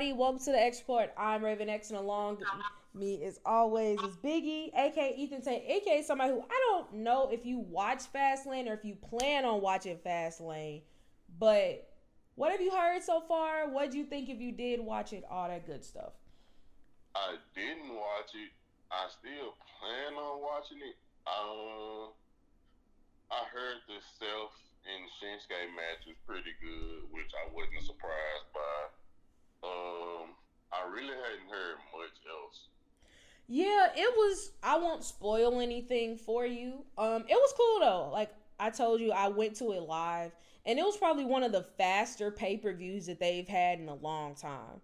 everybody? Welcome to the X Report. I'm Raven X, and along me, as always, is Biggie, aka Ethan Tate, aka somebody who I don't know if you watch Fastlane or if you plan on watching Fastlane, but what have you heard so far? What do you think if you did watch it? All that good stuff. I didn't watch it. I still plan on watching it. Uh, I heard the Seth and Shinsuke match was pretty good, which I wasn't surprised by. Um, I really hadn't heard much else. Yeah, it was. I won't spoil anything for you. Um, it was cool though. Like I told you, I went to it live, and it was probably one of the faster pay per views that they've had in a long time.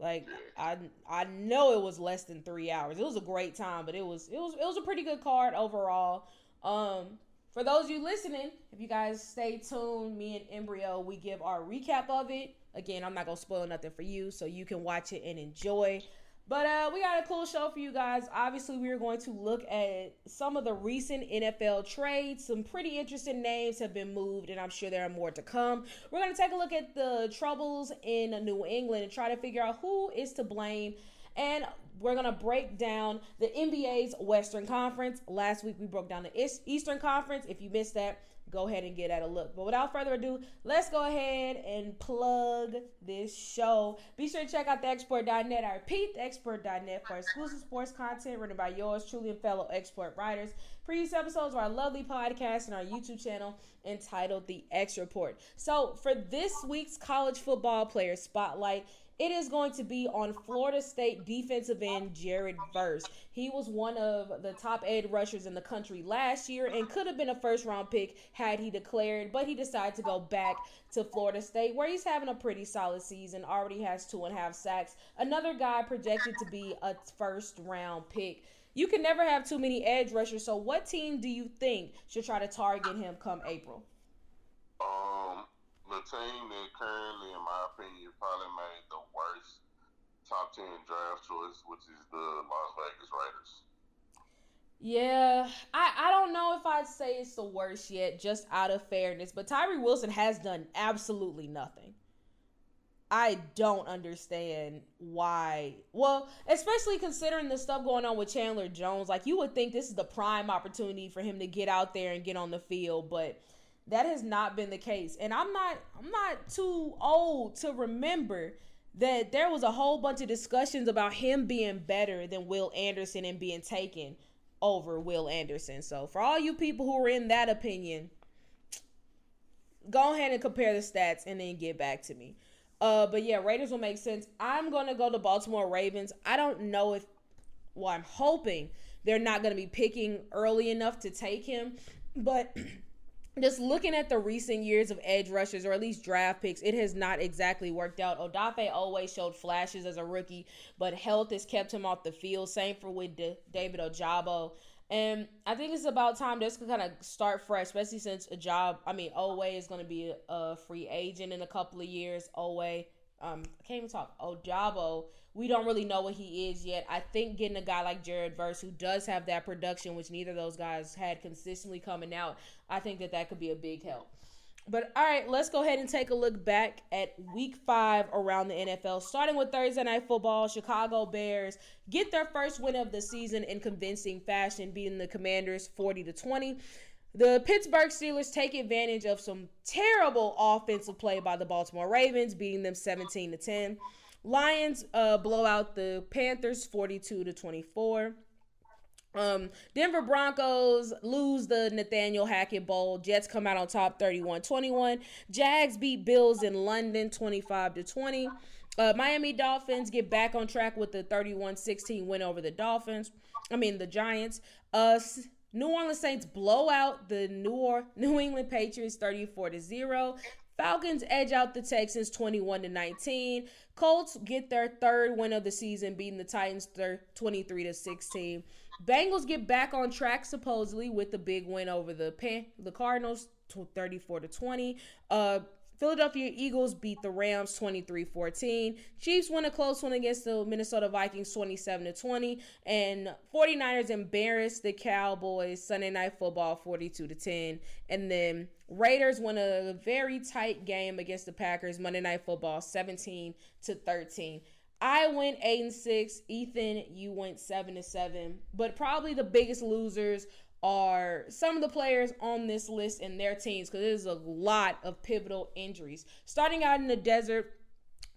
Like I, I know it was less than three hours. It was a great time, but it was, it was, it was a pretty good card overall. Um, for those of you listening, if you guys stay tuned, me and Embryo, we give our recap of it. Again, I'm not gonna spoil nothing for you, so you can watch it and enjoy. But uh, we got a cool show for you guys. Obviously, we are going to look at some of the recent NFL trades. Some pretty interesting names have been moved, and I'm sure there are more to come. We're going to take a look at the troubles in New England and try to figure out who is to blame. And we're going to break down the NBA's Western Conference. Last week, we broke down the Eastern Conference. If you missed that, go ahead and get at a look. But without further ado, let's go ahead and plug this show. Be sure to check out thexreport.net. I repeat, thexreport.net for exclusive sports content written by yours truly and fellow X Report writers. Previous episodes of our lovely podcast and our YouTube channel entitled The X Report. So for this week's college football player spotlight, it is going to be on Florida State defensive end Jared Verse. He was one of the top edge rushers in the country last year and could have been a first round pick had he declared, but he decided to go back to Florida State where he's having a pretty solid season, already has two and a half sacks. Another guy projected to be a first round pick. You can never have too many edge rushers, so what team do you think should try to target him come April? Um, the team that currently, in my opinion, probably made the worst top 10 draft choice, which is the Las Vegas Raiders. Yeah, I, I don't know if I'd say it's the worst yet, just out of fairness, but Tyree Wilson has done absolutely nothing. I don't understand why. Well, especially considering the stuff going on with Chandler Jones, like you would think this is the prime opportunity for him to get out there and get on the field, but that has not been the case. And I'm not I'm not too old to remember that there was a whole bunch of discussions about him being better than Will Anderson and being taken over Will Anderson. So for all you people who are in that opinion, go ahead and compare the stats and then get back to me. Uh, but yeah, Raiders will make sense. I'm gonna go to Baltimore Ravens. I don't know if well, I'm hoping they're not gonna be picking early enough to take him, but just looking at the recent years of edge rushers or at least draft picks, it has not exactly worked out. Odafe Oweh showed flashes as a rookie, but health has kept him off the field. Same for with David Ojabo. And I think it's about time this could kind of start fresh, especially since a job. I mean, Oweh is going to be a, free agent in a couple of years. Oweh, um, I can't even talk. Ojabo we don't really know what he is yet. I think getting a guy like Jared Verse who does have that production, which neither of those guys had consistently coming out, I think that that could be a big help. But all right, let's go ahead and take a look back at week five around the NFL. Starting with Thursday Night Football, Chicago Bears get their first win of the season in convincing fashion, beating the Commanders 40 to 20. The Pittsburgh Steelers take advantage of some terrible offensive play by the Baltimore Ravens, beating them 17 to 10. Lions uh, blow out the Panthers 42 to 24. Um, Denver Broncos lose the Nathaniel Hackett Bowl. Jets come out on top 31-21. Jags beat Bills in London 25 to 20. Uh, Miami Dolphins get back on track with the 31-16 win over the Dolphins. I mean the Giants. Uh, New Orleans Saints blow out the New, or- New England Patriots 34 to 0. Falcons edge out the Texans 21 to 19. Colts get their third win of the season, beating the Titans 23 to 16. Bengals get back on track supposedly with the big win over the Pan- the Cardinals 34 to 20. Uh Philadelphia Eagles beat the Rams 23-14. Chiefs win a close one against the Minnesota Vikings 27 20 and 49ers embarrassed the Cowboys Sunday night football 42 10. And then Raiders won a very tight game against the Packers Monday night football 17 to 13. I went eight and six. Ethan, you went seven to seven. But probably the biggest losers are some of the players on this list and their teams because there's a lot of pivotal injuries. Starting out in the desert,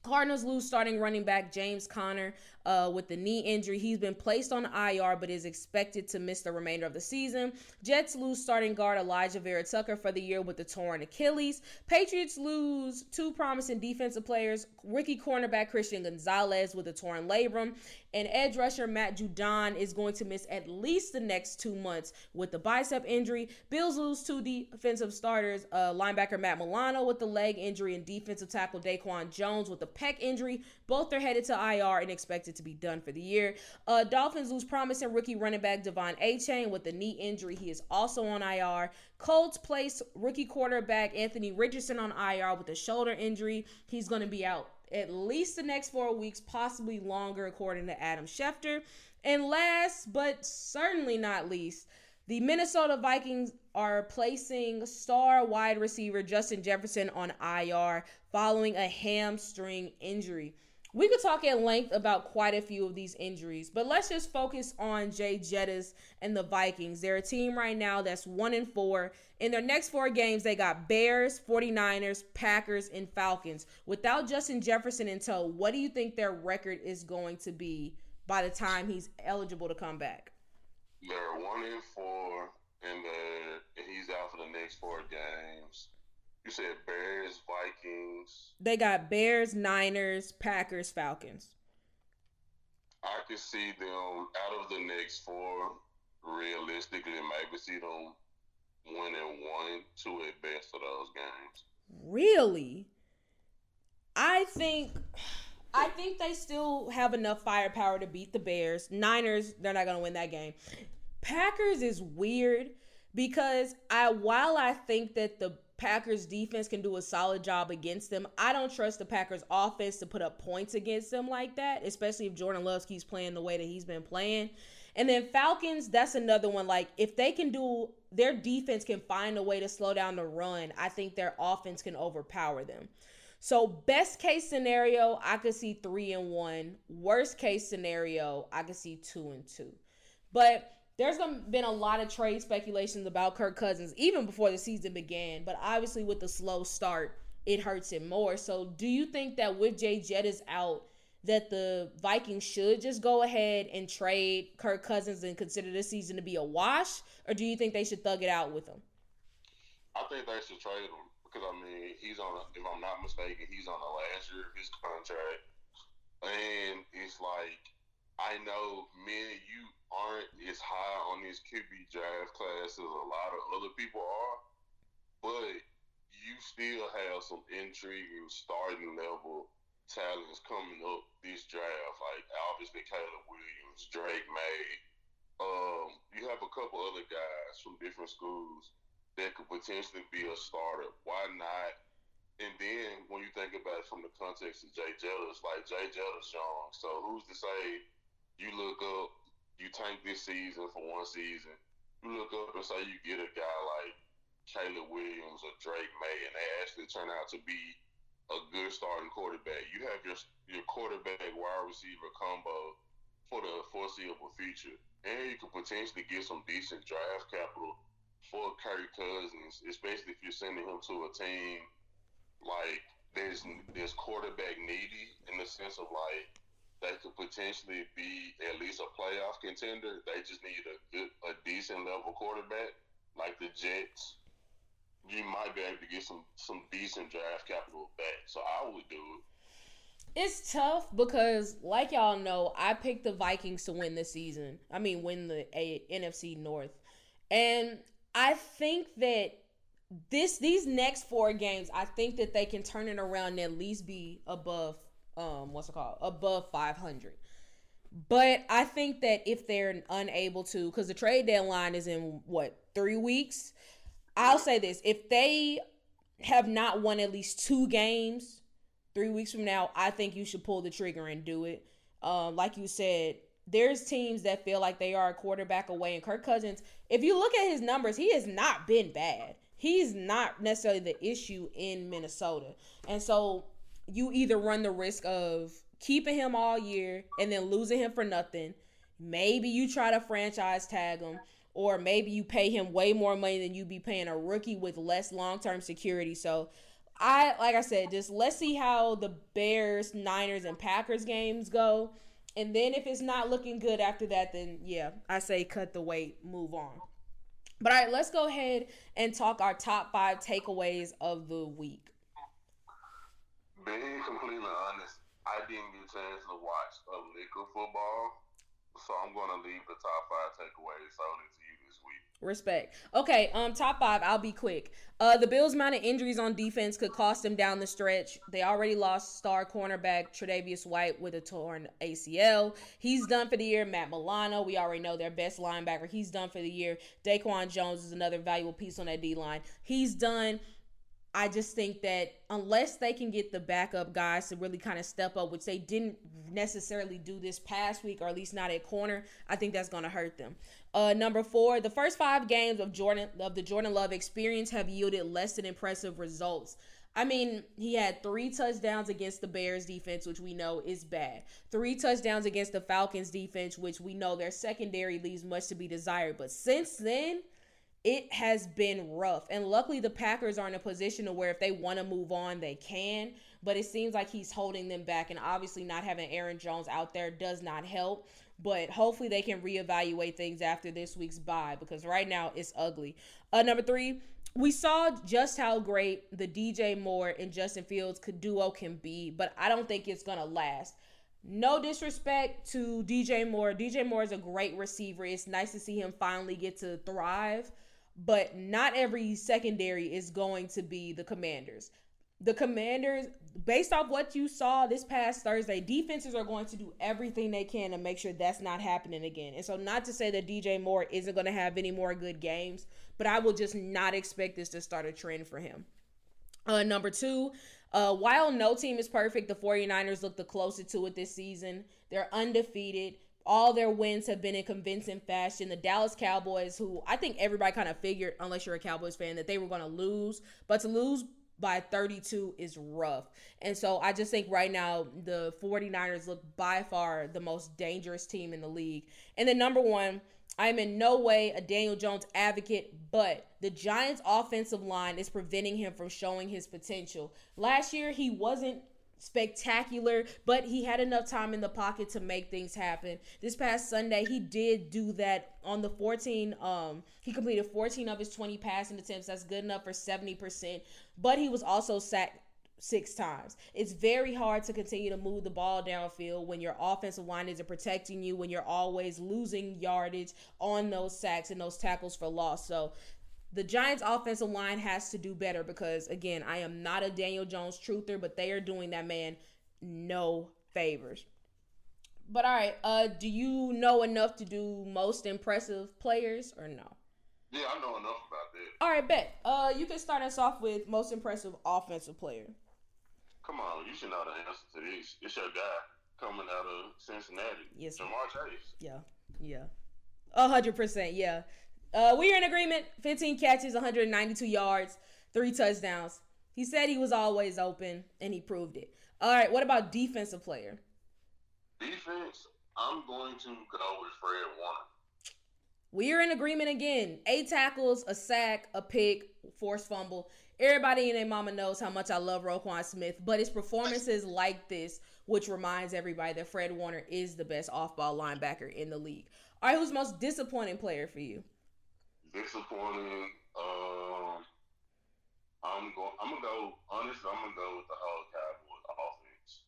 Cardinals lose starting running back James Conner uh, with the knee injury. He's been placed on IR but is expected to miss the remainder of the season. Jets lose starting guard Elijah Vera-Tucker for the year with the torn Achilles. Patriots lose two promising defensive players, rookie cornerback Christian Gonzalez with a torn labrum, and edge rusher Matt Judon is going to miss at least the next two months with the bicep injury. Bills lose two defensive starters, uh, linebacker Matt Milano with the leg injury and defensive tackle Daquan Jones with the pec injury. Both are headed to IR and expected to be done for the year. Uh, Dolphins lose promising rookie running back De'Von Achane with the knee injury. He is also on IR. Colts place rookie quarterback Anthony Richardson on IR with a shoulder injury. He's going to be out at least the next four weeks, possibly longer, according to Adam Schefter. And last but certainly not least, the Minnesota Vikings are placing star wide receiver Justin Jefferson on IR following a hamstring injury. We could talk at length about quite a few of these injuries, but let's just focus on JJettas and the Vikings. They're a team right now that's one and four. In their next four games, they got Bears, 49ers, Packers, and Falcons. Without Justin Jefferson tow, what do you think their record is going to be by the time he's eligible to come back? They're one and four, and uh, he's out for the next four games. You said Bears, Vikings. They got Bears, Niners, Packers, Falcons. I could see them out of the next four. Realistically, maybe see them winning one, two at best of those games. Really? I think. I think they still have enough firepower to beat the Bears. Niners, they're not going to win that game. Packers is weird because I while I think that the Packers defense can do a solid job against them. I don't trust the Packers offense to put up points against them like that, especially if Jordan Love keeps playing the way that he's been playing. And then Falcons, that's another one. Like if they can do their defense can find a way to slow down the run, I think their offense can overpower them. So best case scenario, I could see three and one. Worst case scenario, I could see two and two. But there's been a lot of trade speculations about Kirk Cousins even before the season began, but obviously with the slow start, it hurts him more. So, do you think that with JJettas out, that the Vikings should just go ahead and trade Kirk Cousins and consider this season to be a wash, or do you think they should thug it out with him? I think they should trade him because I mean he's on. A, if I'm not mistaken, he's on the last year of his contract, and it's like I know me and you aren't as high on this QB draft class as a lot of other people are, but you still have some intriguing starting level talents coming up this draft, like obviously Caleb Williams, Drake Maye. Um, you have a couple other guys from different schools that could potentially be a starter. Why not? And then when you think about it from the context of JJettas, like JJettas young, so who's to say you look up you tank this season for one season. You look up and say you get a guy like Caleb Williams or Drake Maye, and they actually turn out to be a good starting quarterback. You have your your quarterback wide receiver combo for the foreseeable future, and you could potentially get some decent draft capital for Kirk Cousins, especially if you're sending him to a team like there's there's quarterback needy in the sense of like they could potentially be at least a playoff contender. They just need a good, a decent level quarterback like the Jets. You might be able to get some some decent draft capital back. So I would do it. It's tough because, like y'all know, I picked the Vikings to win the season. I mean, win the a- NFC North, and I think that this these next four games, I think that they can turn it around and at least be above um what's it called? Above 500 but i think that if they're unable to because the trade deadline is in what three weeks? I'll say this if they have not won at least two games three weeks from now i think you should pull the trigger and do it. Um like you said there's teams that feel like they are a quarterback away and kirk cousins if you look at his numbers he has not been bad. He's not necessarily the issue in minnesota. And so you either run the risk of keeping him all year and then losing him for nothing. Maybe you try to franchise tag him, or maybe you pay him way more money than you'd be paying a rookie with less long term security. So, I like I said, just let's see how the Bears, Niners, and Packers games go. And then if it's not looking good after that, then yeah, I say cut the weight, move on. But all right, let's go ahead and talk our top five takeaways of the week. Being completely honest, I didn't get a chance to watch a lick of football, so I'm gonna leave the top five takeaways solely to you this week. Respect. Okay, um, top five. I'll be quick. Uh, the Bills' of injuries on defense could cost them down the stretch. They already lost star cornerback Tre'Davious White with a torn ACL. He's done for the year. Matt Milano, we already know their best linebacker. He's done for the year. Daquan Jones is another valuable piece on that D line. He's done. I just think that unless they can get the backup guys to really kind of step up, which they didn't necessarily do this past week, or at least not at corner, I think that's going to hurt them. Uh, number four, the first five games of Jordan of the Jordan Love experience have yielded less than impressive results. I mean, he had three touchdowns against the Bears defense, which we know is bad. Three touchdowns against the Falcons defense, which we know their secondary leaves much to be desired. But since then, it has been rough. And luckily, the Packers are in a position to where if they want to move on, they can. But it seems like he's holding them back. And obviously, not having Aaron Jones out there does not help. But hopefully, they can reevaluate things after this week's bye because right now it's ugly. Uh, number three, we saw just how great the DJ Moore and Justin Fields could duo can be, but I don't think it's gonna last. No disrespect to DJ Moore. DJ Moore is a great receiver. It's nice to see him finally get to thrive but not every secondary is going to be the commanders. The commanders, based off what you saw this past Thursday, defenses are going to do everything they can to make sure that's not happening again. And so, not to say that DJ Moore isn't going to have any more good games, but I will just not expect this to start a trend for him. Uh, number two, uh, while no team is perfect, the 49ers look the closest to it this season. They're undefeated all their wins have been in convincing fashion. The Dallas Cowboys, who I think everybody kind of figured, unless you're a Cowboys fan, that they were going to lose, but to lose by 32 is rough. And so I just think right now the 49ers look by far the most dangerous team in the league. And then number one, I'm in no way a Daniel Jones advocate, but the Giants' offensive line is preventing him from showing his potential. Last year, he wasn't spectacular, but he had enough time in the pocket to make things happen. This past Sunday, he did do that on the 14 um he completed 14 of his 20 passing attempts. That's good enough for 70%, but he was also sacked six times. It's very hard to continue to move the ball downfield when your offensive line isn't protecting you, when you're always losing yardage on those sacks and those tackles for loss. So the Giants offensive line has to do better because again, I am not a Daniel Jones truther, but they are doing that man no favors. But all right, uh do you know enough to do most impressive players or no? Yeah, I know enough about that. All right, bet. Uh you can start us off with most impressive offensive player. Come on, you should know the answer to this. It's your guy coming out of Cincinnati. Yes. Ja'Marr Chase. Yeah. Yeah. A hundred percent, yeah. Uh, we are in agreement. 15 catches, 192 yards, three touchdowns. He said he was always open, and he proved it. All right, what about defensive player? Defense, I'm going to go with Fred Warner. We are in agreement again. Eight tackles, a sack, a pick, forced fumble. Everybody in their mama knows how much I love Roquan Smith, but his performances like this, which reminds everybody that Fred Warner is the best off-ball linebacker in the league. All right, who's the most disappointing player for you? Disappointing. Um, I'm going. I'm gonna go. Honestly, I'm gonna go with the whole Cowboys offense.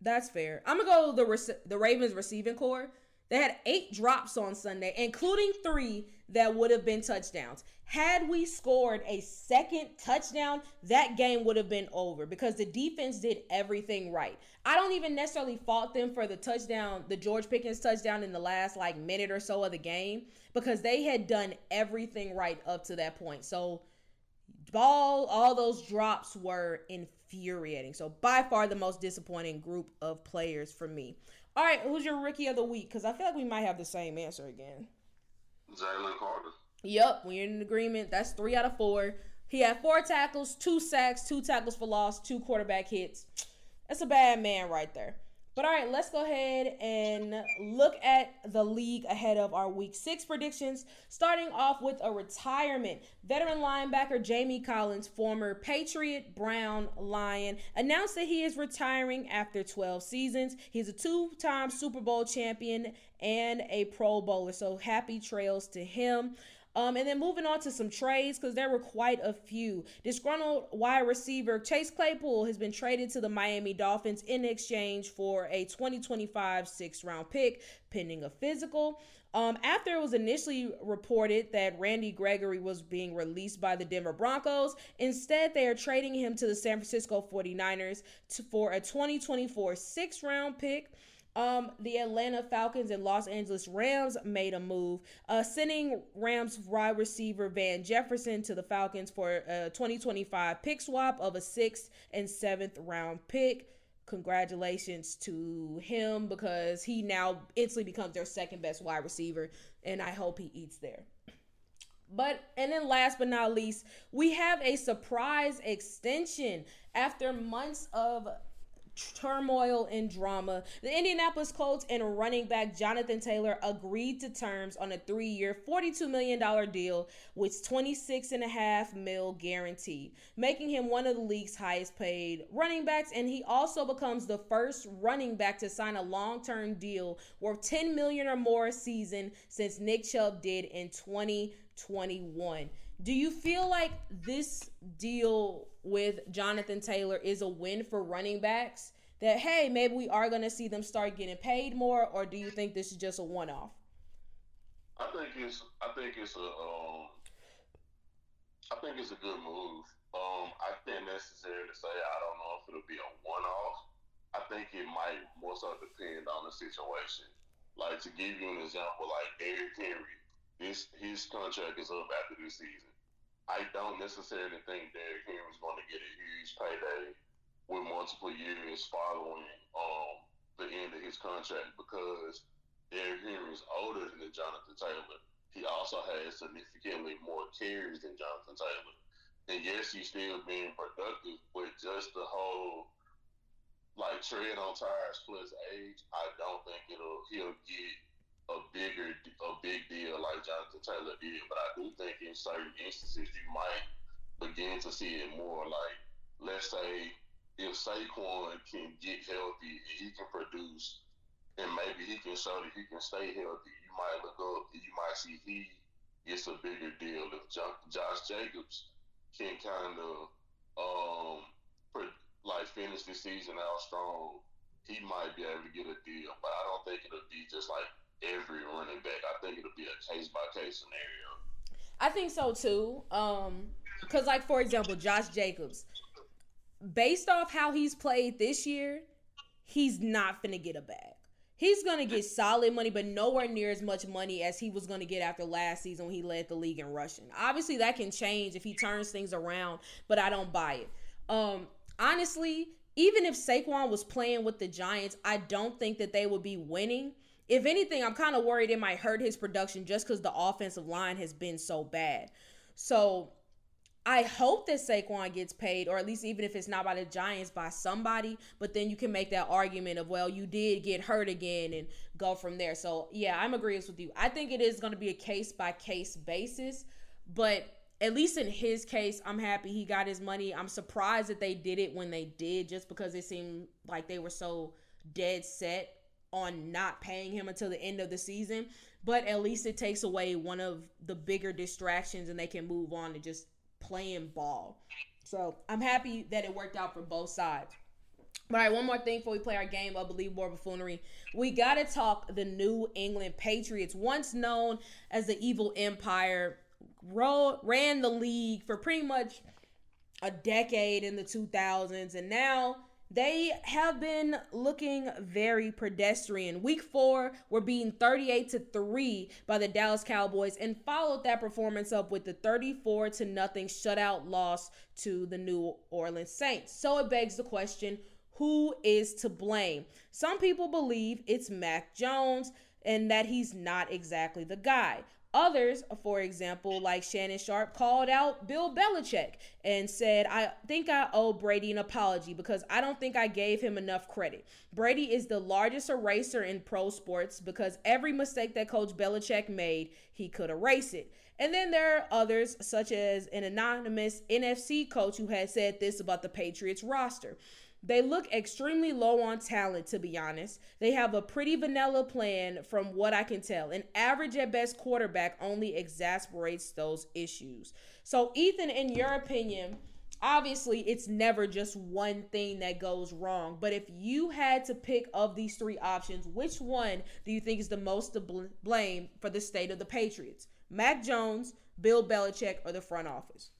That's fair. I'm gonna go the rec- the Ravens receiving core. They had eight drops on Sunday, including three that would have been touchdowns. Had we scored a second touchdown, that game would have been over because the defense did everything right. I don't even necessarily fault them for the touchdown, the George Pickens touchdown in the last like minute or so of the game because they had done everything right up to that point. So ball, all those drops were infuriating. So by far the most disappointing group of players for me. All right, who's your rookie of the week? Because I feel like we might have the same answer again. Jalen Carter. Yep, we're in agreement. That's three out of four. He had four tackles, two sacks, two tackles for loss, two quarterback hits. That's a bad man right there. But all right, let's go ahead and look at the league ahead of our week six predictions. Starting off with a retirement. Veteran linebacker Jamie Collins, former Patriot Brown Lion, announced that he is retiring after 12 seasons. He's a two time Super Bowl champion and a Pro Bowler. So happy trails to him. Um, and then moving on to some trades because there were quite a few. Disgruntled wide receiver Chase Claypool has been traded to the Miami Dolphins in exchange for a 2025 sixth round pick, pending a physical. Um, after it was initially reported that Randy Gregory was being released by the Denver Broncos, instead they are trading him to the San Francisco 49ers to, for a 2024 sixth round pick. Um, the Atlanta Falcons and Los Angeles Rams made a move, uh, sending Rams wide receiver Van Jefferson to the Falcons for a 2025 pick swap of a sixth and seventh round pick. Congratulations to him because he now instantly becomes their second best wide receiver, and I hope he eats there. But and then last but not least, we have a surprise extension after months of turmoil and drama. The Indianapolis Colts and running back Jonathan Taylor agreed to terms on a three-year, $42 million deal with 26 and a half mil guarantee, making him one of the league's highest paid running backs. And he also becomes the first running back to sign a long-term deal worth 10 million or more a season since Nick Chubb did in 2021. Do you feel like this deal with Jonathan Taylor is a win for running backs? That hey, maybe we are going to see them start getting paid more, or do you think this is just a one-off? I think it's I think it's a um, I think it's a good move. Um, I think necessary to say I don't know if it'll be a one-off. I think it might more so depend on the situation. Like to give you an example, like Derrick Henry, this his contract is up after this season. I don't necessarily think Derrick Henry's going to get a huge payday with multiple years following um, the end of his contract because Derrick Henry's older than Jonathan Taylor. He also has significantly more carries than Jonathan Taylor. And yes, he's still being productive, but just the whole like tread on tires plus age, I don't think it'll he'll get a bigger a big deal like Jonathan Taylor did, but I do think in certain instances you might begin to see it more. Like let's say if Saquon can get healthy and he can produce, and maybe he can show that he can stay healthy, you might look up and you might see he gets a bigger deal. If Josh Jacobs can kind of um like finish the season out strong, he might be able to get a deal. But I don't think it'll be just like every running back. I think it'll be a case by case scenario. I think so too. Um, because like for example, Josh Jacobs, based off how he's played this year, he's not gonna get a bag. He's gonna get solid money, but nowhere near as much money as he was gonna get after last season when he led the league in rushing. Obviously, that can change if he turns things around, but I don't buy it. Um, honestly, even if Saquon was playing with the Giants, I don't think that they would be winning if anything, I'm kind of worried it might hurt his production just because the offensive line has been so bad. So I hope that Saquon gets paid, or at least even if it's not by the Giants, by somebody. But then you can make that argument of, well, you did get hurt again and go from there. So yeah, I'm agreeing with you. I think it is going to be a case by case basis, but at least in his case, I'm happy he got his money. I'm surprised that they did it when they did, just because it seemed like they were so dead set on not paying him until the end of the season, but at least it takes away one of the bigger distractions and they can move on to just playing ball. So I'm happy that it worked out for both sides. All right, one more thing before we play our game More Buffoonery. We got to talk the New England Patriots, once known as the Evil Empire, ran the league for pretty much a decade in the 2000s, and now they have been looking very pedestrian. Week four, we're beaten 38 to 3 by the Dallas Cowboys and followed that performance up with the 34 to nothing shutout loss to the New Orleans Saints. So it begs the question who is to blame? Some people believe it's Mac Jones and that he's not exactly the guy. Others, for example, like Shannon Sharpe, called out Bill Belichick and said, I think I owe Brady an apology because I don't think I gave him enough credit. Brady is the largest eraser in pro sports because every mistake that Coach Belichick made, he could erase it. And then there are others, such as an anonymous NFC coach who had said this about the Patriots roster. They look extremely low on talent, to be honest. They have a pretty vanilla plan, from what I can tell. An average at best quarterback only exasperates those issues. So, Ethan, in your opinion, obviously it's never just one thing that goes wrong. But if you had to pick of these three options, which one do you think is the most to bl- blame for the state of the Patriots? Mac Jones, Bill Belichick, or the front office?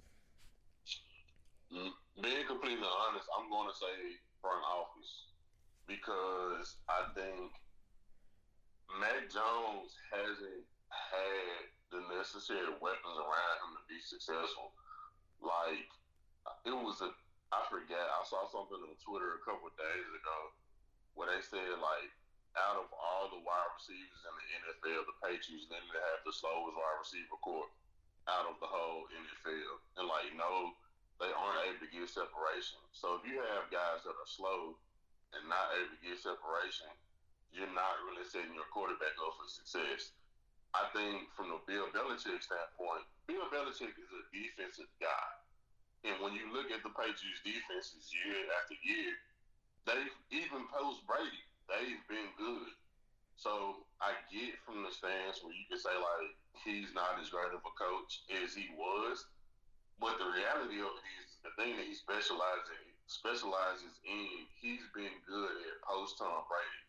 Mm, being completely honest, I'm going to say front office because I think Mac Jones hasn't had the necessary weapons around him to be successful. Like it was a, I forget. I saw something on Twitter a couple days ago where they said like out of all the wide receivers in the NFL, the Patriots then they have the slowest wide receiver corps out of the whole NFL. And like, know, they aren't able to get separation. So if you have guys that are slow and not able to get separation, you're not really setting your quarterback up for success. I think from the Bill Belichick standpoint, Bill Belichick is a defensive guy. And when you look at the Patriots defenses year after year, they even post Brady, they've been good. So I get from the stance where you can say like he's not as great of a coach as he was, but the reality of it is the thing that he specializes in, specializes in, he's been good at post Tom Brady.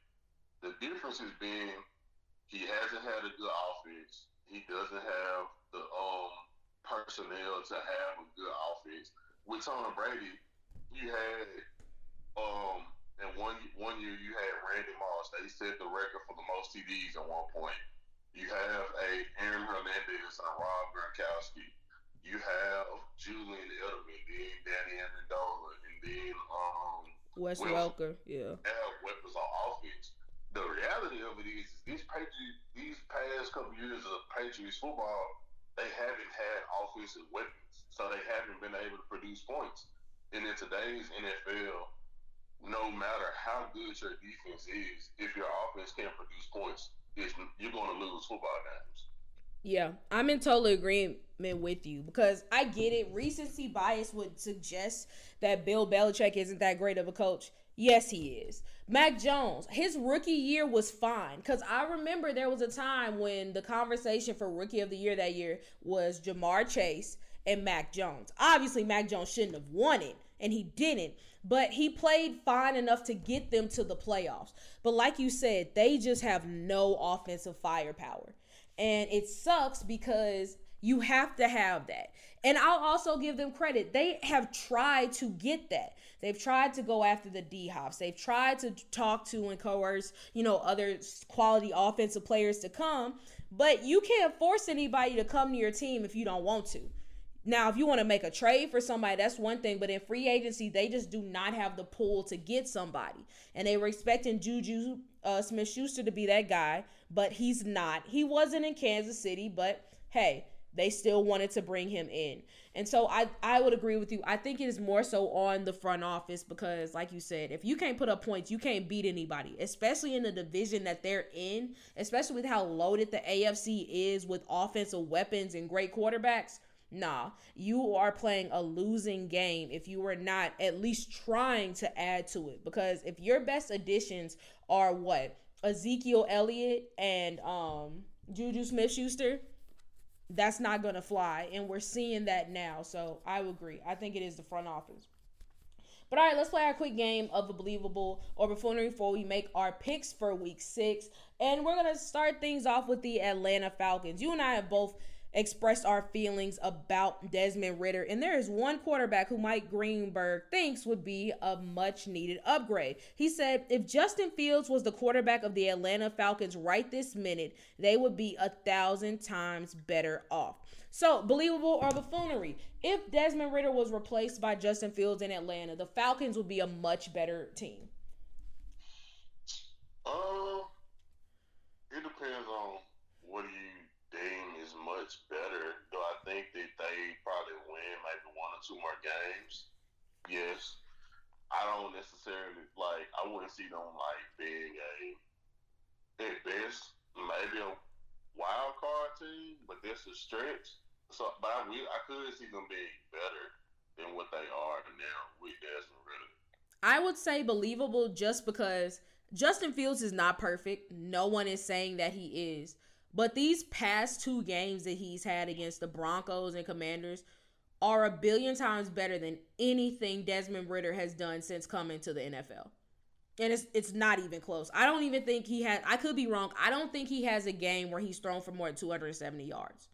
The difference has been he hasn't had a good offense. He doesn't have the um personnel to have a good offense. With Tom Brady, you had um and one one year you had Randy Moss. They set the record for the most TDs at one point. You have a Aaron Hernandez and Rob Gronkowski. You have Julian Edelman, then Danny Amendola, and then um Wes Welker. Yeah. Have weapons on offense. The reality of it is, these Patriots, these past couple years of Patriots football, they haven't had offensive weapons, so they haven't been able to produce points. And in today's NFL, no matter how good your defense is, if your offense can't produce points, you're going to lose football games. Yeah, I'm in total agreement with you because I get it. Recency bias would suggest that Bill Belichick isn't that great of a coach. Yes, he is. Mac Jones, his rookie year was fine because I remember there was a time when the conversation for rookie of the year that year was Ja'Marr Chase and Mac Jones. Obviously, Mac Jones shouldn't have won it, and he didn't but he played fine enough to get them to the playoffs. But like you said, they just have no offensive firepower. And it sucks because you have to have that. And I'll also give them credit. They have tried to get that. They've tried to go after the D hops. They've tried to talk to and coerce, you know, other quality offensive players to come. But you can't force anybody to come to your team if you don't want to. Now, if you want to make a trade for somebody, that's one thing. But in free agency, they just do not have the pull to get somebody. And they were expecting Juju uh, Smith Schuster to be that guy, but he's not. He wasn't in Kansas City, but hey, they still wanted to bring him in. And so I, I would agree with you. I think it is more so on the front office because, like you said, if you can't put up points, you can't beat anybody, especially in the division that they're in, especially with how loaded the AFC is with offensive weapons and great quarterbacks Nah, you are playing a losing game if you are not at least trying to add to it. Because if your best additions are what? Ezekiel Elliott and um Juju Smith Schuster, that's not gonna fly. And we're seeing that now. So I agree. I think it is the front office. But all right, let's play our quick game of the believable or buffoonery before we make our picks for week six. And we're gonna start things off with the Atlanta Falcons. You and I have both expressed our feelings about Desmond Ridder. And there is one quarterback who Mike Greenberg thinks would be a much needed upgrade. He said, if Justin Fields was the quarterback of the Atlanta Falcons right this minute, they would be a thousand times better off. So, believable or buffoonery? If Desmond Ridder was replaced by Justin Fields in Atlanta, the Falcons would be a much better team. Uh, it depends on what you deem is much better. Do I think that they probably win maybe one or two more games? Yes. I don't necessarily like. I wouldn't see them like being a at best maybe a wild card team, but this is stretch. So, but I, we, I could see them being better than what they are now with Desmond Ridder. I would say believable just because Justin Fields is not perfect. No one is saying that he is. But these past two games that he's had against the Broncos and Commanders are a billion times better than anything Desmond Ridder has done since coming to the NFL. And it's it's not even close. I don't even think he had I could be wrong. I don't think he has a game where he's thrown for more than 270 yards.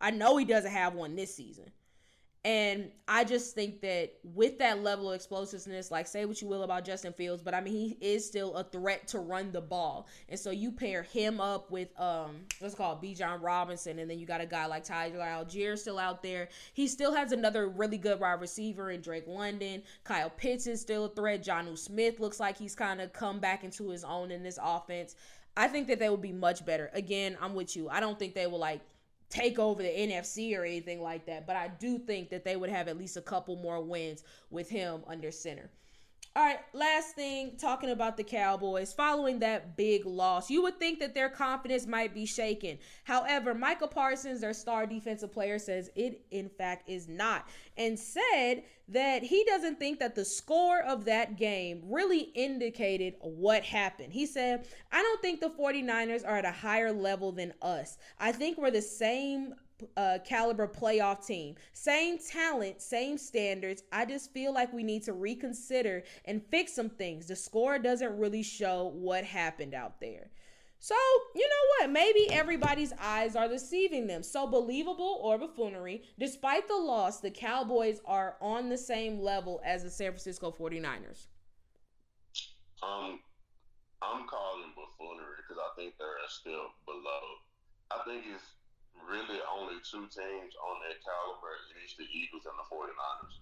I know he doesn't have one this season. And I just think that with that level of explosiveness, like say what you will about Justin Fields, but I mean he is still a threat to run the ball. And so you pair him up with um what's called Bijan Robinson, and then you got a guy like Tyler Allgeier still out there. He still has another really good wide receiver in Drake London. Kyle Pitts is still a threat. Jonnu Smith looks like he's kind of come back into his own in this offense. I think that they would be much better. Again, I'm with you. I don't think they will like take over the NFC or anything like that, but I do think that they would have at least a couple more wins with him under center. All right, last thing talking about the Cowboys following that big loss. You would think that their confidence might be shaken. However, Micah Parsons, their star defensive player, says it in fact is not and said that he doesn't think that the score of that game really indicated what happened. He said, I don't think the 49ers are at a higher level than us. I think we're the same uh, caliber playoff team. Same talent, same standards. I just feel like we need to reconsider and fix some things. The score doesn't really show what happened out there. So, you know what? Maybe everybody's eyes are deceiving them. So, believable or buffoonery, despite the loss, the Cowboys are on the same level as the San Francisco 49ers. Um, I'm calling buffoonery because I think they're still below. I think it's really only two teams on that caliber, and it's the Eagles and the 49ers.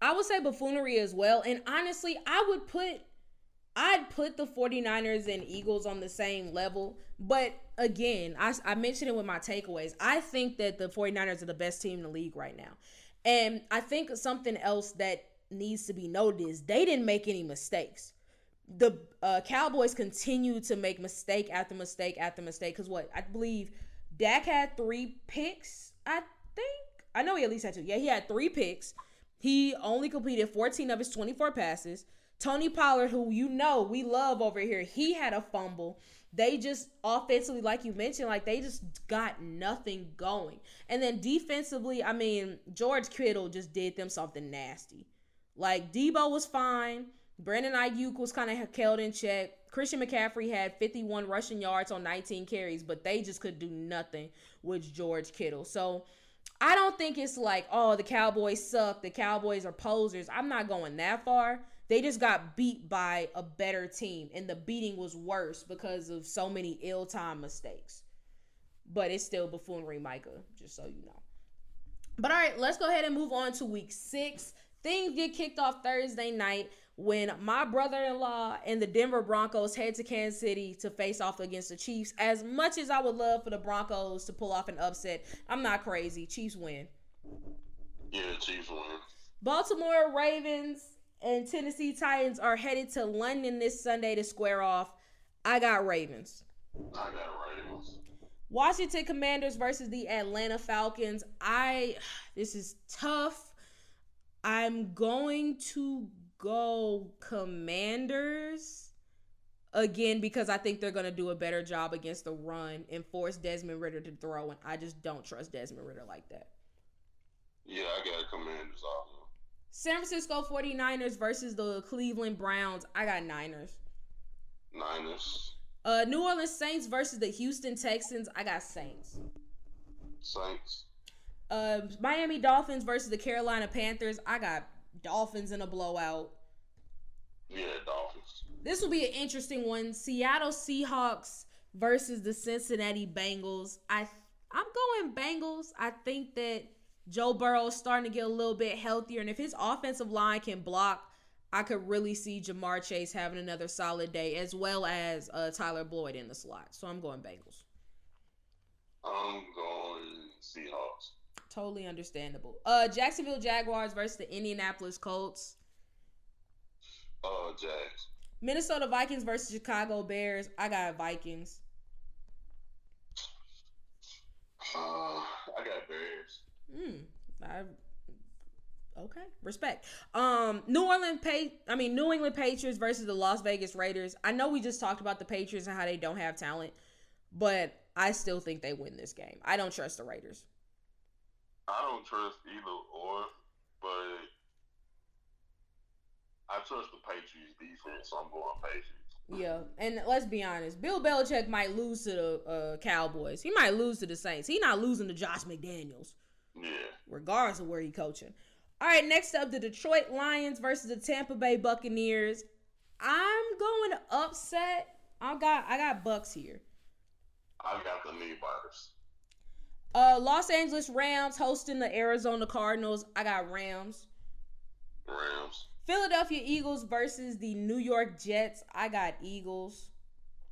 I would say buffoonery as well. And honestly, I would put I'd put the 49ers and Eagles on the same level. But again, I, I mentioned it with my takeaways. I think that the 49ers are the best team in the league right now. And I think something else that needs to be noted is they didn't make any mistakes. The uh, Cowboys continue to make mistake after mistake after mistake. Because what? I believe Dak had three picks, I think. I know he at least had two. Yeah, he had three picks. He only completed 14 of his 24 passes. Tony Pollard, who you know we love over here, he had a fumble. They just offensively, like you mentioned, like they just got nothing going. And then defensively, I mean, George Kittle just did them something nasty. Like Deebo was fine. Brandon Aiyuk was kind of held in check. Christian McCaffrey had 51 rushing yards on 19 carries, but they just could do nothing with George Kittle. So I don't think it's like, oh, the Cowboys suck. The Cowboys are posers. I'm not going that far. They just got beat by a better team, and the beating was worse because of so many ill time mistakes. But it's still buffoonery, Micah, just so you know. But all right, let's go ahead and move on to week six. Things get kicked off Thursday night when my brother-in-law and the Denver Broncos head to Kansas City to face off against the Chiefs. As much as I would love for the Broncos to pull off an upset, I'm not crazy. Chiefs win. Yeah, Chiefs win. Baltimore Ravens and Tennessee Titans are headed to London this Sunday to square off. I got Ravens. I got Ravens. Washington Commanders versus the Atlanta Falcons. I this is tough. I'm going to go Commanders again because I think they're going to do a better job against the run and force Desmond Ridder to throw. And I just don't trust Desmond Ridder like that. Yeah, I got Commanders also. San Francisco 49ers versus the Cleveland Browns. I got Niners. Niners. Uh, New Orleans Saints versus the Houston Texans. I got Saints. Saints. Uh, Miami Dolphins versus the Carolina Panthers. I got Dolphins in a blowout. Yeah, Dolphins. This will be an interesting one. Seattle Seahawks versus the Cincinnati Bengals. I I'm going Bengals. I think that Joe Burrow is starting to get a little bit healthier, and if his offensive line can block, I could really see Ja'Marr Chase having another solid day, as well as uh, Tyler Boyd in the slot. So I'm going Bengals. I'm going Seahawks. Totally understandable. Uh, Jacksonville Jaguars versus the Indianapolis Colts. Uh, Jags. Minnesota Vikings versus Chicago Bears. I got Vikings. Uh, I got Bears. Hmm. I okay respect um new orleans pay i mean new england patriots versus the las vegas raiders i know we just talked about the patriots and how they don't have talent but i still think they win this game i don't trust the raiders I don't trust either or, but I trust the Patriots defense, so I'm going Patriots. yeah and let's be honest bill belichick might lose to the uh, cowboys. He might lose to the saints. He's not losing to josh mcdaniels. Yeah. regardless of where he coaching. All right next up the detroit lions versus the tampa bay buccaneers. I'm going upset. I got i got bucks here. I got the knee biters. Uh, Los Angeles Rams hosting the Arizona Cardinals. I got Rams. Rams. Philadelphia Eagles versus the New York Jets. I got Eagles.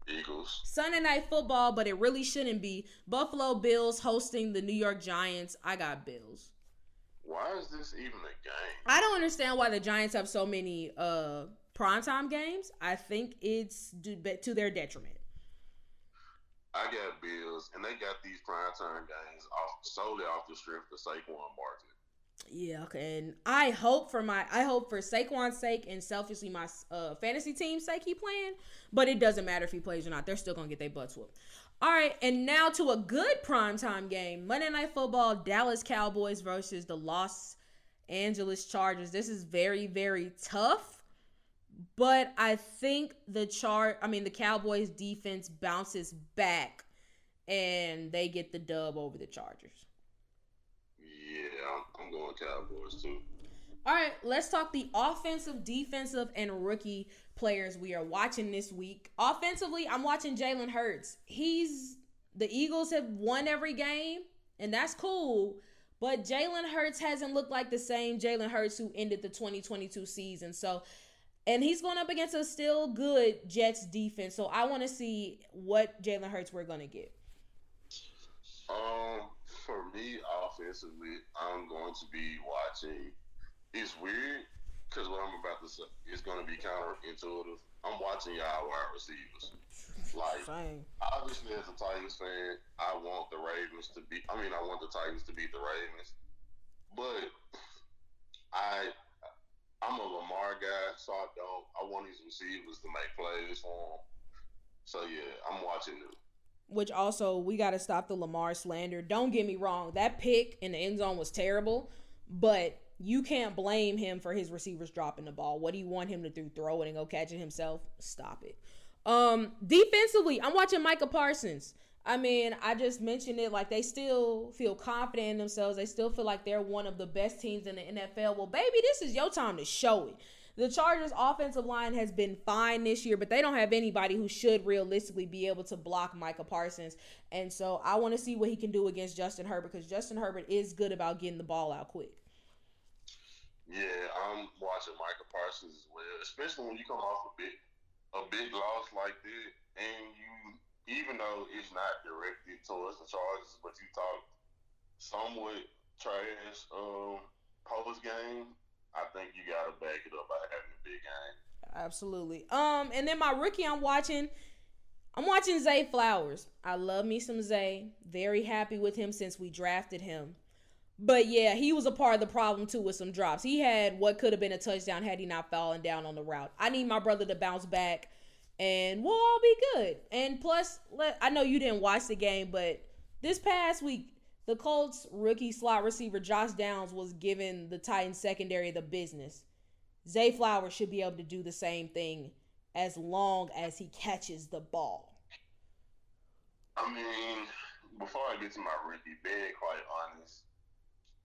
Eagles. Sunday night football, but it really shouldn't be. Buffalo Bills hosting the New York Giants. I got Bills. Why is this even a game? I don't understand why the Giants have so many uh primetime games. I think it's do- to their detriment. I got Bills, and they got these primetime games off solely off the strength of Saquon Barkley. Yeah, okay. And I hope for my I hope for Saquon's sake and selfishly my uh, fantasy team's sake he playing, but it doesn't matter if he plays or not. They're still gonna get their butts whooped. All right, and now to a good primetime game: Monday Night Football, Dallas Cowboys versus the Los Angeles Chargers. This is very very tough, but I think the chart. I mean, the Cowboys defense bounces back, and they get the dub over the Chargers. Yeah, I'm, going Cowboys too. All right, let's talk the offensive, defensive, and rookie players we are watching this week. Offensively, I'm watching Jalen Hurts. He's the Eagles have won every game, and that's cool. But Jalen Hurts hasn't looked like the same Jalen Hurts who ended the 2022 season. So, and he's going up against a still good Jets defense. So I want to see what Jalen Hurts we're going to get. Um, for me, offensively, I'm going to be watching. It's weird because what I'm about to say is going to be counterintuitive. I'm watching y'all wide receivers. Like, Same. obviously, as a Titans fan, I want the Ravens to be. I mean, I want the Titans to beat the Ravens, but I, I'm a Lamar guy, so I don't. I want these receivers to make plays for him. So yeah, I'm watching them. which also we got to stop the Lamar slander. Don't get me wrong, that pick in the end zone was terrible, but you can't blame him for his receivers dropping the ball. What do you want him to do? Throw it and go catch it himself? Stop it. Um, defensively, I'm watching Micah Parsons. I mean, I just mentioned it like they still feel confident in themselves. They still feel like they're one of the best teams in the NFL. Well, baby, this is your time to show it. The Chargers offensive line has been fine this year, but they don't have anybody who should realistically be able to block Micah Parsons. And so I want to see what he can do against Justin Herbert because Justin Herbert is good about getting the ball out quick. Yeah, I'm watching Micah Parsons as well, especially when you come off a big a big loss like that, and you even though it's not directed towards the Chargers, but you talk somewhat trash um post game, I think you gotta back it up by having a big game. Absolutely. Um, and then my rookie I'm watching, I'm watching Zay Flowers. I love me some Zay. Very happy with him since we drafted him. But yeah, he was a part of the problem too with some drops. He had what could have been a touchdown had he not fallen down on the route. I need my brother to bounce back and we'll all be good. And plus, let, I know you didn't watch the game, but this past week, the Colts rookie slot receiver Josh Downs was giving the Titans secondary the business. Zay Flowers should be able to do the same thing as long as he catches the ball. I mean, before I get to my rookie, being quite honest,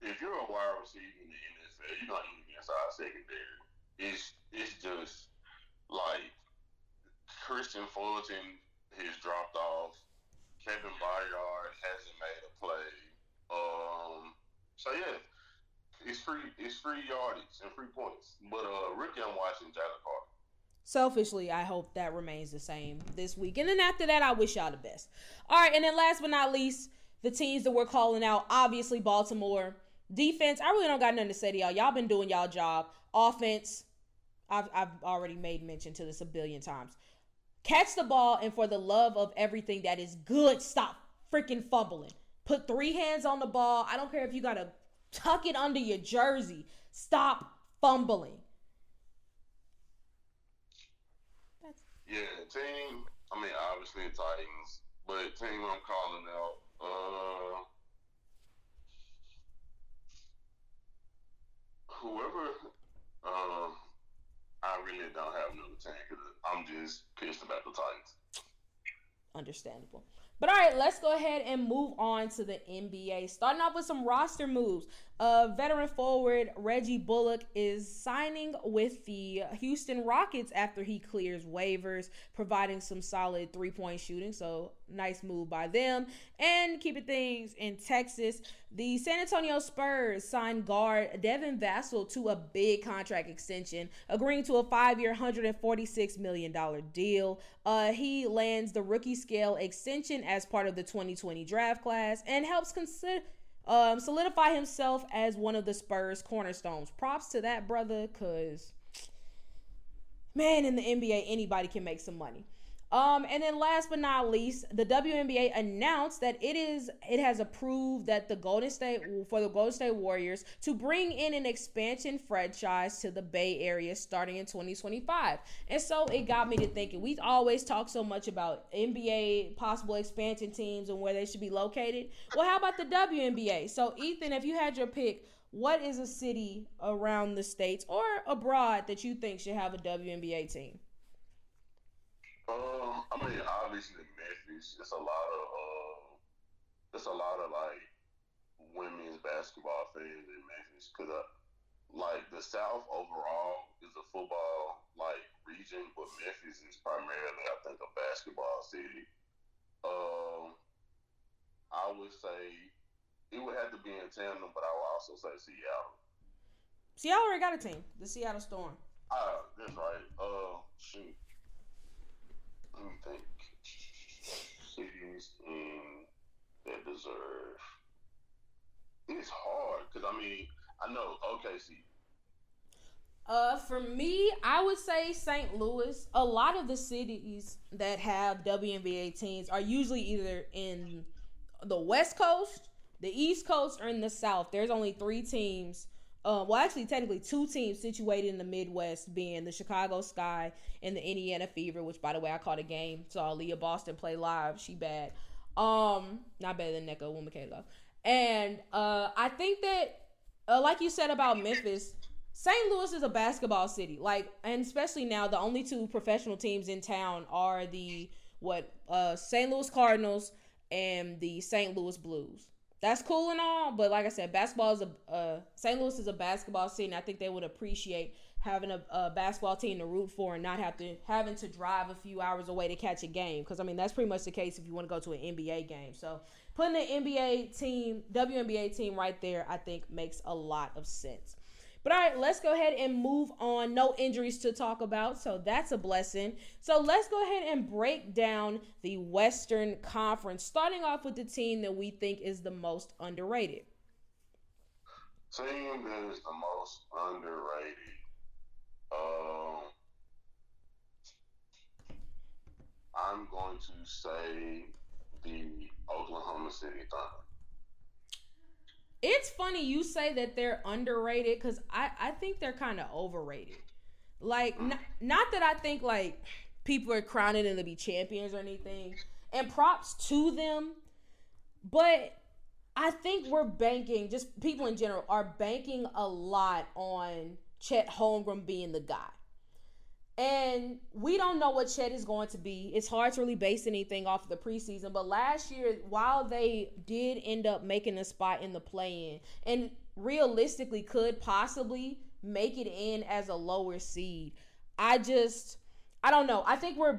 if you're a wide receiver in the NFL, you're not even inside secondary. It's it's just like Kristian Fulton has dropped off. Kevin Byard hasn't made a play. Um, so yeah, it's free. It's free yardage and free points. But uh, rookie, I'm watching Jalen Carter. Selfishly, I hope that remains the same this week. And then after that, I wish y'all the best. All right, and then last but not least, the teams that we're calling out, obviously Baltimore. Defense, I really don't got nothing to say to y'all. Y'all been doing y'all job. Offense, I've, I've already made mention to this a billion times. Catch the ball, and for the love of everything that is good, stop freaking fumbling. Put three hands on the ball. I don't care if you got to tuck it under your jersey. Stop fumbling. That's- yeah, team. I mean, obviously the Titans, but team I'm calling out. Uh, whoever. Um, I really don't have another team because I'm just pissed about the Titans. Understandable. But all right, let's go ahead and move on to the NBA. Starting off with some roster moves. Uh, veteran forward Reggie Bullock is signing with the Houston Rockets after he clears waivers, providing some solid three point shooting. So, nice move by them. And keeping things in Texas, the San Antonio Spurs signed guard Devin Vassell to a big contract extension, agreeing to a five year, $146 million deal. Uh, he lands the rookie scale extension as part of the 2020 draft class and helps consider um, solidify himself as one of the Spurs cornerstones. Props to that brother, cause man, in the NBA, anybody can make some money. Um, and then last but not least, the WNBA announced that it is it has approved that the Golden State for the Golden State Warriors to bring in an expansion franchise to the Bay Area starting in 2025. And so it got me to thinking. We always talk so much about NBA possible expansion teams and where they should be located. Well, how about the WNBA? So Ethan, if you had your pick, what is a city around the states or abroad that you think should have a WNBA team? Um, I mean, obviously Memphis. It's a lot of uh, it's a lot of like women's basketball fans in Memphis because uh, like the South overall is a football like region, but Memphis is primarily, I think, a basketball city. Um, I would say it would have to be in tandem, but I would also say Seattle. Seattle already got a team, the Seattle Storm. Ah, that's right. Uh, shoot let me think. Cities in that deserve. It's hard because I mean I know OKC. Uh, for me, I would say St. Louis. A lot of the cities that have WNBA teams are usually either in the West Coast, the East Coast, or in the South. There's only three teams uh, well, actually, technically, two teams situated in the Midwest, being the Chicago Sky and the Indiana Fever. Which, by the way, I caught a game. Saw Leah Boston play live. She bad. Um, not better than Nneka Ogwumike And uh, I think that, uh, like you said about Memphis, St. Louis is a basketball city. Like, and especially now, the only two professional teams in town are the what uh St. Louis Cardinals and the St. Louis Blues that's cool and all, but like I said, basketball is a uh, St. Louis is a basketball city, and I think they would appreciate having a, a, basketball team to root for and not have to having to drive a few hours away to catch a game. Because I mean, that's pretty much the case if you want to go to an NBA game. So putting an NBA team, WNBA team right there, I think makes a lot of sense. But all right, let's go ahead and move on. No injuries to talk about, so that's a blessing. So let's go ahead and break down the Western Conference, starting off with the team that we think is the most underrated. Team that is the most underrated. Um, I'm going to say the Oklahoma City Thunder it's funny you say that they're underrated because I, I think they're kind of overrated. Like, not, not that I think like people are crowning them to be champions or anything, and props to them, but I think we're banking, just people in general are banking a lot on Chet Holmgren being the guy. And we don't know what Chet is going to be. It's hard to really base anything off of the preseason. But last year, while they did end up making a spot in the play in, and realistically could possibly make it in as a lower seed, I just, I don't know. I think we're,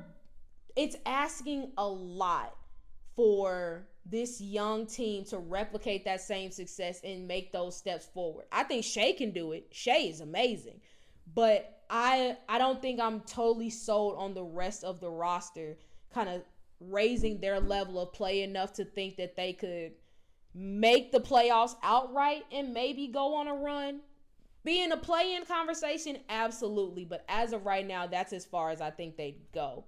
it's asking a lot for this young team to replicate that same success and make those steps forward. I think Shai can do it. Shai is amazing. But I I don't think I'm totally sold on the rest of the roster kind of raising their level of play enough to think that they could make the playoffs outright and maybe go on a run. Be in a play in conversation, absolutely. But as of right now, that's as far as I think they'd go.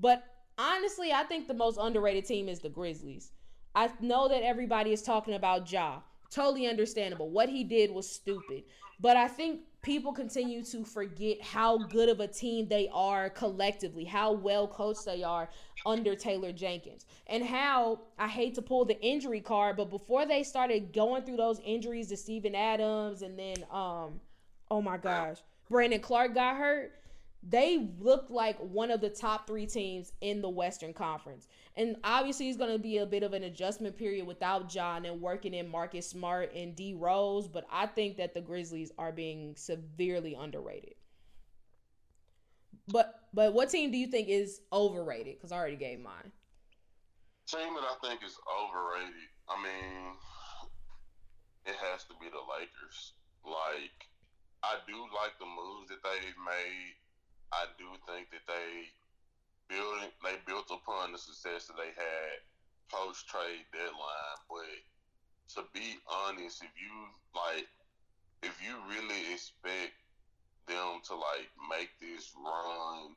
But honestly, I think the most underrated team is the Grizzlies. I know that everybody is talking about Ja. Totally understandable. What he did was stupid. But I think people continue to forget how good of a team they are collectively, how well coached they are under Taylor Jenkins, and how I hate to pull the injury card, but before they started going through those injuries to Steven Adams and then um oh my gosh, Brandon Clarke got hurt, they looked like one of the top three teams in the Western Conference. And obviously, it's going to be a bit of an adjustment period without Ja and working in Marcus Smart and D Rose. But I think that the Grizzlies are being severely underrated. But but what team do you think is overrated? Because I already gave mine. Team that I think is overrated. I mean, it has to be the Lakers. Like, I do like the moves that they've made. I do think that they building they built upon the success that they had post trade deadline. But to be honest, if you like, if you really expect them to like make this run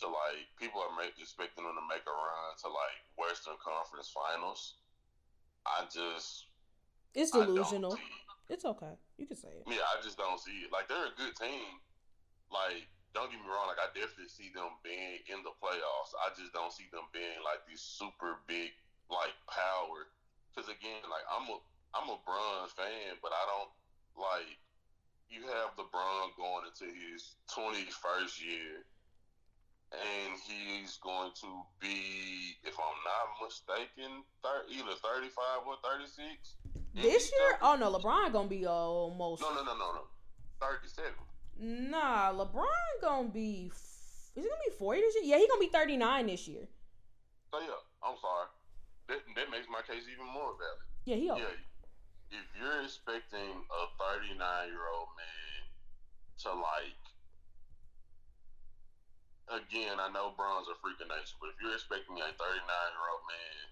to like people are make, expecting them to make a run to like Western Conference Finals, I just it's delusional. It. It's okay. You can say it. Yeah, I just don't see it. Like they're a good team. Like don't get me wrong, like I definitely see them being in the playoffs. I just don't see them being like this super big like power. Because again, like I'm a I'm a Bronze fan, but I don't like you have LeBron going into his 21st year, and he's going to be, if I'm not mistaken, thir- either 35 or 36. This year? Oh no, LeBron gonna be almost. No, no, no, no, no, 37. Nah, LeBron gonna be. Is he gonna be forty this year? Yeah, he gonna be thirty nine this year. So yeah, I'm sorry. That, that makes my case even more valid. Yeah, he. Yeah, if you're expecting a 39 year old man to like, again, I know Bron's a freaking nature, but if you're expecting a 39 year old man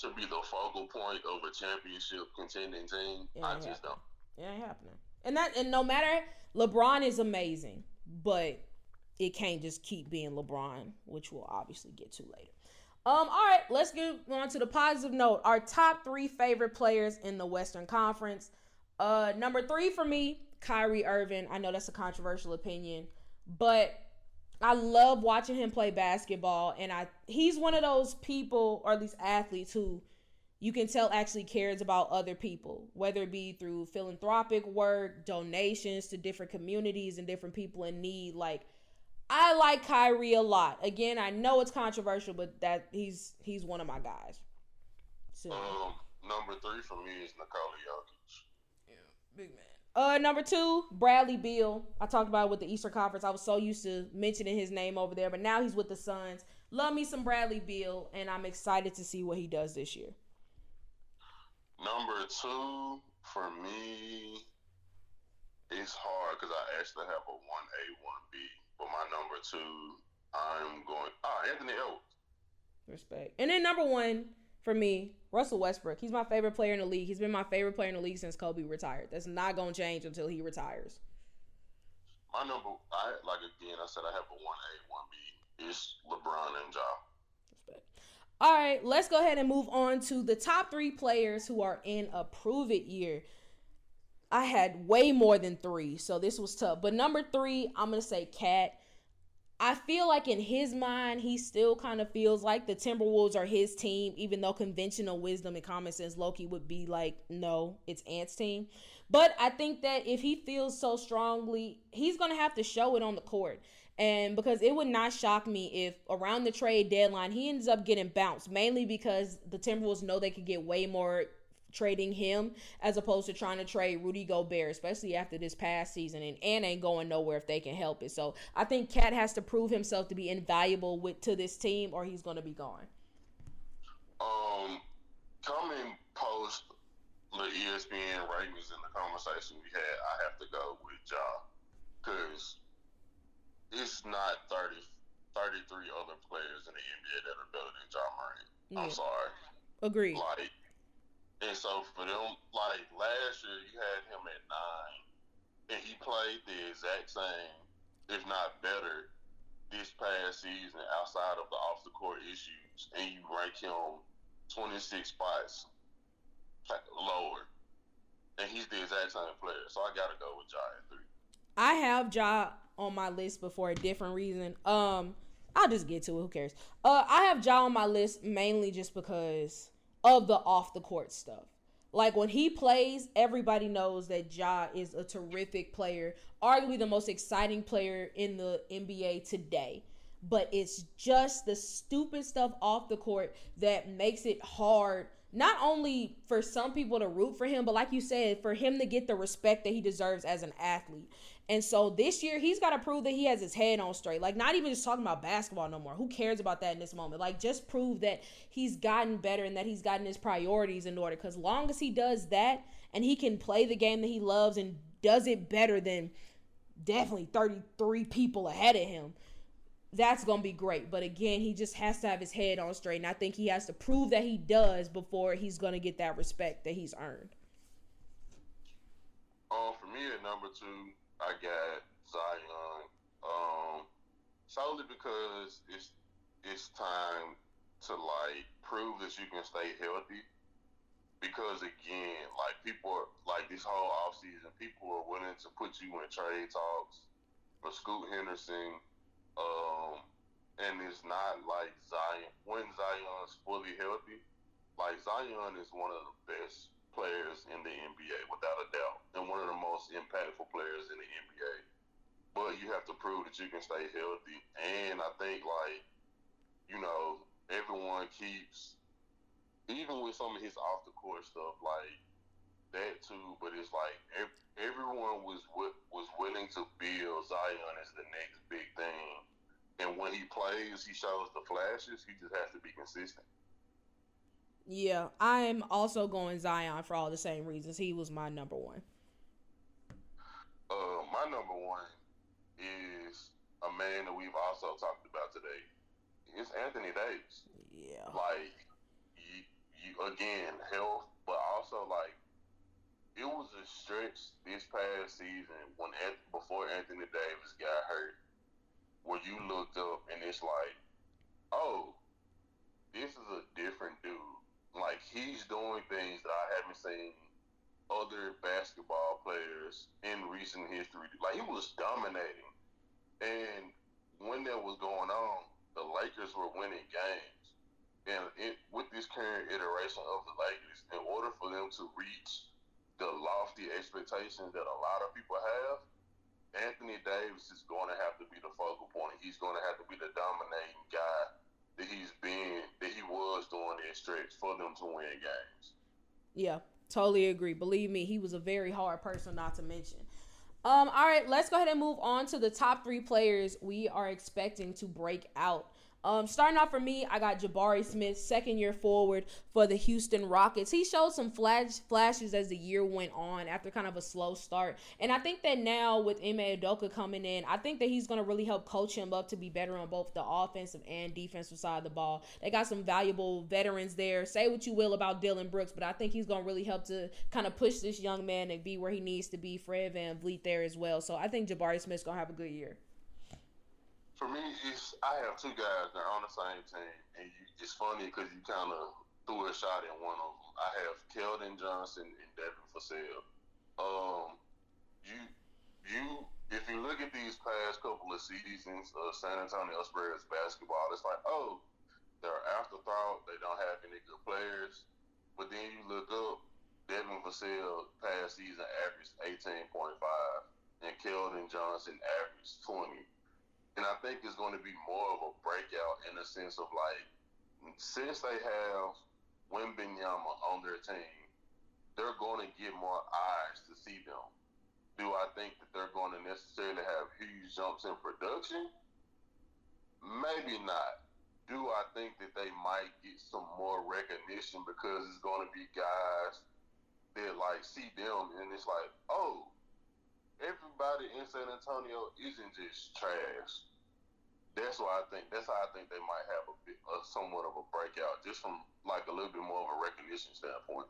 to be the focal point of a championship contending team, I just don't. It ain't happening. And that and no matter LeBron is amazing, but it can't just keep being LeBron, which we'll obviously get to later. Um, all right, let's get on to the positive note. Our top three favorite players in the Western Conference. Uh, number three for me, Kyrie Irving. I know that's a controversial opinion, but I love watching him play basketball, and I he's one of those people, or at least athletes, who you can tell actually cares about other people, whether it be through philanthropic work, donations to different communities and different people in need. Like I like Kyrie a lot. Again, I know it's controversial, but that he's he's one of my guys. So um, number three for me is Nikola Jokic. Yeah, big man. Uh, number two, Bradley Beal. I talked about it with the Eastern Conference. I was so used to mentioning his name over there, but now he's with the Suns. Love me some Bradley Beal, and I'm excited to see what he does this year. Number two for me is hard because I actually have a one A one B, but my number two I'm going ah Anthony Edwards. Respect. And then number one for me, Russell Westbrook. He's my favorite player in the league. He's been my favorite player in the league since Kobe retired. That's not gonna change until he retires. My number, I like again. I said I have a one A, one B. It's LeBron and Ja. All right, let's go ahead and move on to the top three players who are in a prove it year. I had way more than three, so this was tough. But number three, I'm gonna say KAT. I feel like in his mind, he still kind of feels like the Timberwolves are his team, even though conventional wisdom and common sense Loki would be like, no, it's Ant's team. But I think that if he feels so strongly, he's gonna have to show it on the court. And because it would not shock me if around the trade deadline he ends up getting bounced, mainly because the Timberwolves know they could get way more trading him as opposed to trying to trade Rudy Gobert, especially after this past season. And Ant ain't going nowhere if they can help it. So I think KAT has to prove himself to be invaluable with to this team, or he's going to be gone. Um, coming post the ESPN ratings in the conversation we had, I have to go with Ja because it's not 30, 33 other players in the NBA that are better than Ja Morant. Yeah. I'm sorry. Agreed. Like, And so for them, like last year, you had him at nine, and he played the exact same, if not better, this past season outside of the off the court issues, and you rank him 26 spots lower, and he's the exact same player. So I gotta go with Ja at three. I have Ja on my list, but for a different reason. Um, I'll just get to it. Who cares? Uh, I have Ja on my list mainly just because of the off the court stuff. Like when he plays, everybody knows that Ja is a terrific player, arguably the most exciting player in the NBA today. But it's just the stupid stuff off the court that makes it hard not only for some people to root for him, but like you said, for him to get the respect that he deserves as an athlete. And so this year, he's got to prove that he has his head on straight. Like, not even just talking about basketball no more. Who cares about that in this moment? Like, just prove that he's gotten better and that he's gotten his priorities in order. Because long as he does that and he can play the game that he loves and does it better than definitely 33 people ahead of him, that's going to be great. But again, he just has to have his head on straight. And I think he has to prove that he does before he's going to get that respect that he's earned. Um, for me at number two, I got Zion. Um, solely because it's it's time to like prove that you can stay healthy. Because again, like people, are, like this whole offseason, people are willing to put you in trade talks for Scoot Henderson. Um, and it's not like Zion when Zion's fully healthy. Like Zion is one of the best players in the NBA without a doubt, and one of the most impactful players in the NBA. But you have to prove that you can stay healthy, and I think like you know everyone keeps even with some of his off the court stuff like that too. But it's like everyone was was willing to build Zion as the next big thing, and when he plays, he shows the flashes. He just has to be consistent. Yeah, I'm also going Zion for all the same reasons. He was my number one. Uh, my number one is a man that we've also talked about today. It's Anthony Davis. Yeah. Like, you, you again, health, but also like it was a stretch this past season when before Anthony Davis got hurt, where you looked up and it's like, oh, this is a different dude like he's doing things that I haven't seen other basketball players in recent history. Like he was dominating, and when that was going on, the Lakers were winning games. And it, with this current iteration of the Lakers, in order for them to reach the lofty expectations that a lot of people have, Anthony Davis is going to have to be the focal point. He's going to have to be the dominating guy that he's been that he was doing that stretch for them to win games. Yeah, totally agree. Believe me, he was a very hard person not to mention. Um, all right, let's go ahead and move on to the top three players we are expecting to break out um, starting off for me, I got Jabari Smith, second year forward for the Houston Rockets. He showed some flash flashes as the year went on after kind of a slow start. And I think that now with Ime Udoka coming in, I think that he's going to really help coach him up to be better on both the offensive and defensive side of the ball. They got some valuable veterans there. Say what you will about Dillon Brooks, but I think he's going to really help to kind of push this young man and be where he needs to be. Fred VanVleet there as well. So I think Jabari Smith's going to have a good year for me, it's I have two guys that are on the same team, and you, it's funny because you kind of threw a shot at one of them. I have Keldon Johnson and Devin Vassell. Um, you, you, if you look at these past couple of seasons of San Antonio Spurs basketball, it's like, oh, they're afterthought. They don't have any good players. But then you look up, Devin Vassell past season averaged 18.5, and Keldon Johnson averaged 20 and I think it's going to be more of a breakout in the sense of like, since they have Wembanyama on their team, they're going to get more eyes to see them. Do I think that they're going to necessarily have huge jumps in production? Maybe not. Do I think that they might get some more recognition because it's going to be guys that like see them and it's like, oh, everybody in San Antonio isn't just trash. That's why I think that's how I think they might have a, bit, a somewhat of a breakout, just from like a little bit more of a recognition standpoint.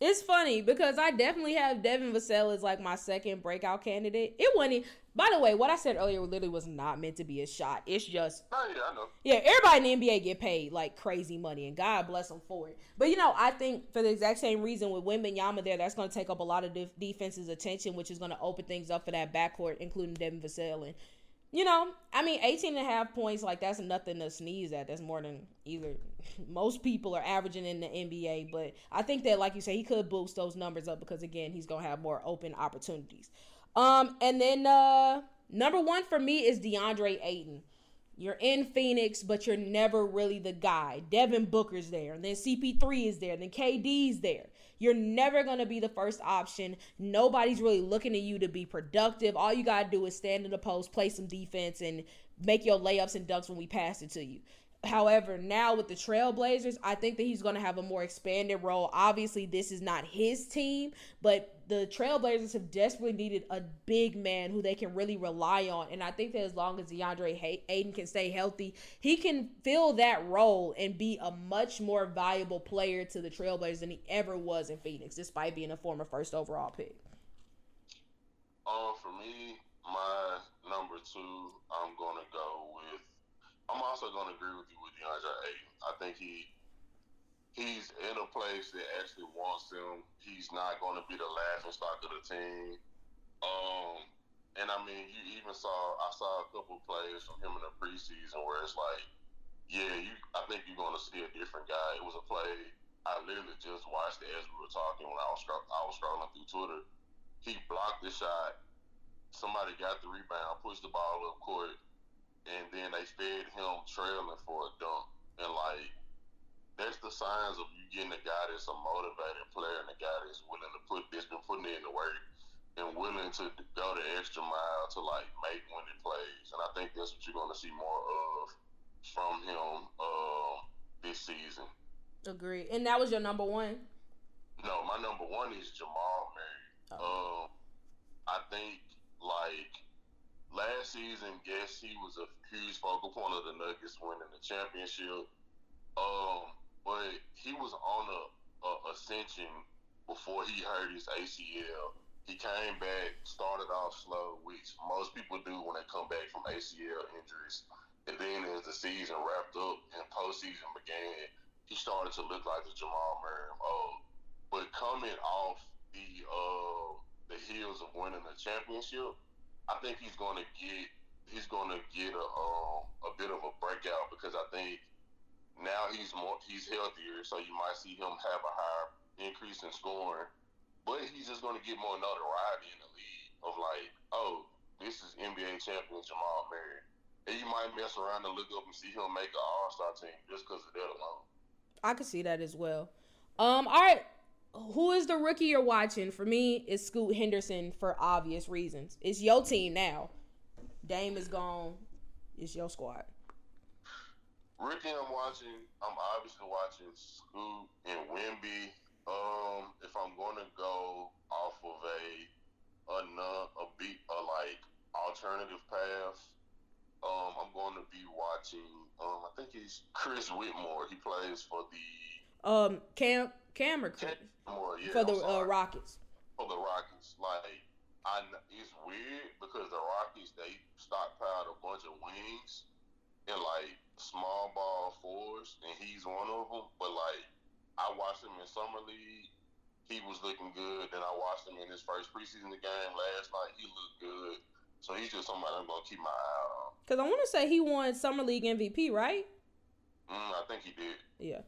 It's funny because I definitely have Devin Vassell as like my second breakout candidate. It wasn't. By the way, what I said earlier literally was not meant to be a shot. It's just. Oh yeah, I know. Yeah, everybody in the NBA get paid like crazy money, and God bless them for it. But you know, I think for the exact same reason with Wembanyama there, that's going to take up a lot of def- defense's attention, which is going to open things up for that backcourt, including Devin Vassell and you know, I mean, 18 and a half points, like, that's nothing to sneeze at. That's more than either most people are averaging in the NBA. But I think that, like you say, he could boost those numbers up because, again, he's going to have more open opportunities. Um, And then uh number one for me is DeAndre Ayton. You're in Phoenix, but you're never really the guy. Devin Booker's there, and then CP3 is there, and then KD's there. You're never going to be the first option. Nobody's really looking at you to be productive. All you got to do is stand in the post, play some defense, and make your layups and dunks when we pass it to you. However, now with the Trailblazers, I think that he's going to have a more expanded role. Obviously, this is not his team, but the Trailblazers have desperately needed a big man who they can really rely on. And I think that as long as DeAndre Ayton can stay healthy, he can fill that role and be a much more valuable player to the Trailblazers than he ever was in Phoenix, despite being a former first overall pick. Um, for me, my number two, I'm going to go with I'm also going to agree with you with DeAndre Ayton. I think he he's in a place that actually wants him. He's not going to be the laughing stock of the team. Um, and I mean, you even saw I saw a couple plays from him in the preseason where it's like, yeah, you. I think you're going to see a different guy. It was a play. I literally just watched it as we were talking when I was I was scrolling through Twitter. He blocked the shot. Somebody got the rebound, pushed the ball up court, and then they fed him trailing for a dunk. And like that's the signs of you getting a guy that's a motivated player and a guy that's willing to put that's been putting in the work and willing to go the extra mile to like make winning plays. And I think that's what you're gonna see more of from him uh, this season. Agree. And that was your number one? No, my number one is Jamal Murray. Oh. Um, I think like last season, yes, he was a huge focal point of the Nuggets winning the championship. Um, but he was on a, a ascension before he hurt his ACL. He came back, started off slow, which most people do when they come back from ACL injuries. And then as the season wrapped up and postseason began, he started to look like the Jamal Murray old. But coming off the uh, the heels of winning the championship, I think he's going to get he's going to get a um, a bit of a breakout because I think now he's more he's healthier, so you might see him have a higher increase in scoring, but he's just going to get more notoriety in the league of like, oh, this is NBA champion Jamal Murray. And you might mess around and look up and see him make an All Star team just because of that alone. I could see that as well. Um, all right, who is the rookie you're watching? For me, it's Scoot Henderson for obvious reasons. It's your team now. Dame is gone. It's your squad. Rookie, I'm watching. I'm obviously watching Scoot and Wemby. Um, if I'm going to go off of a a a beat a like alternative path, um, I'm going to be watching. Um, I think he's Chris Whitmore. He plays for the um Cam Cam or Chris? More, yeah, for the uh, Rockets. For the Rockets, like I, it's weird because the Rockets they stockpiled a bunch of wings and like small ball fours, and he's one of them. But like, I watched him in summer league. He was looking good. Then I watched him in his first preseason game last night. He looked good. So he's just somebody I'm gonna keep my eye on. Cause I want to say he won summer league MVP, right? Mm, I think he did. Yeah.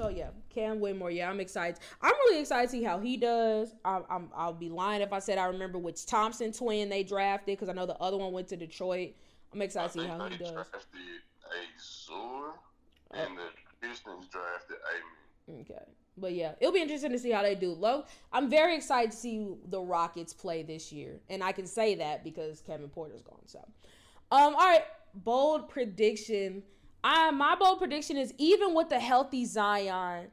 So yeah, Cam Whitmore. Yeah, I'm excited. I'm really excited to see how he does. I, I'm, I'll be lying if I said I remember which Thompson twin they drafted because I know the other one went to Detroit. I'm excited to see how he does. Drafted Ausar, and the Pistons drafted Amen. Okay. But yeah, it'll be interesting to see how they do. Low, I'm very excited to see the Rockets play this year, and I can say that because Kevin Porter's gone. So, um, all right, bold prediction. I my bold prediction is even with the healthy Zion,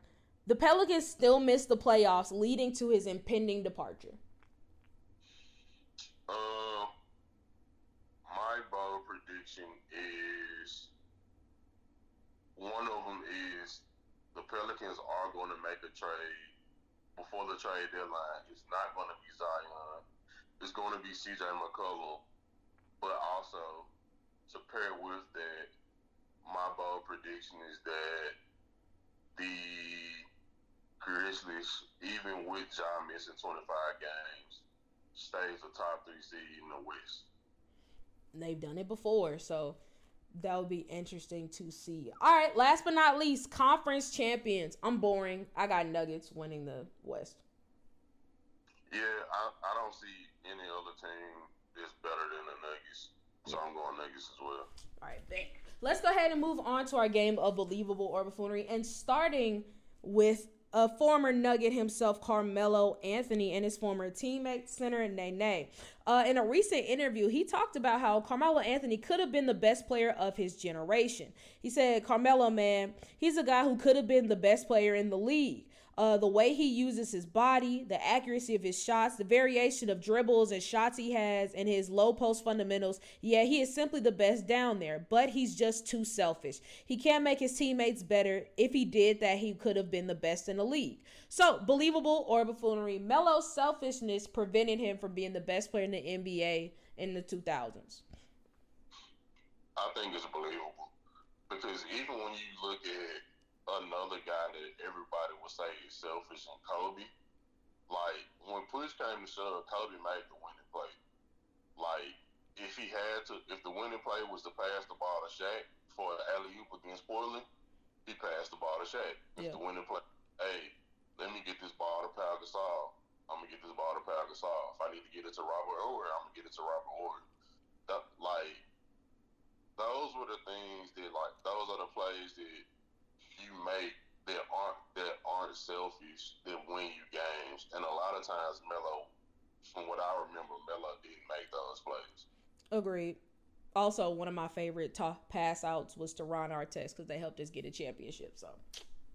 the Pelicans still miss the playoffs, leading to his impending departure. Uh, my bold prediction is one of them is the Pelicans are going to make a trade before the trade deadline It's not going to be Zion. It's going to be CJ McCollum, but also to pair with that, my bold prediction is that the Grizzlies, even with Ja missing 25 games, stays a top three seed in the West. They've done it before, so that would be interesting to see. All right, last but not least, conference champions. I'm boring. I got Nuggets winning the West. Yeah, I, I don't see any other team that's better than the Nuggets. So I'm going Nuggets as well. All right, bet. Let's go ahead and move on to our game of believable or buffoonery, and starting with a former Nugget himself, Carmelo Anthony, and his former teammate, center Nene. Uh, in a recent interview, he talked about how Carmelo Anthony could have been the best player of his generation. He said, Carmelo, man, he's a guy who could have been the best player in the league. Uh, the way he uses his body, the accuracy of his shots, the variation of dribbles and shots he has, and his low post fundamentals. Yeah, he is simply the best down there, but he's just too selfish. He can't make his teammates better. If he did that, he could have been the best in the league. So, believable or buffoonery, Melo's selfishness prevented him from being the best player in the NBA in the 2000s. I think it's believable because even when you look at another guy that everybody would say is selfish and Kobe. Like when push came to shove, Kobe made the winning play. Like if he had to, if the winning play was to pass the ball to Shaq for an alley oop against Portland, he passed the ball to Shaq. If yeah. the winning play, hey, let me get this ball to Pau Gasol. I'm gonna get this ball to Pau Gasol. If I need to get it to Robert Horry, I'm gonna get it to Robert. That, like those were the things that like those are the plays that you make that aren't that aren't selfish that win you games. And a lot of times Melo, from what I remember, Melo didn't make those plays. Agreed. Also, one of my favorite top pass outs was to Ron Artest because they helped us get a championship. So,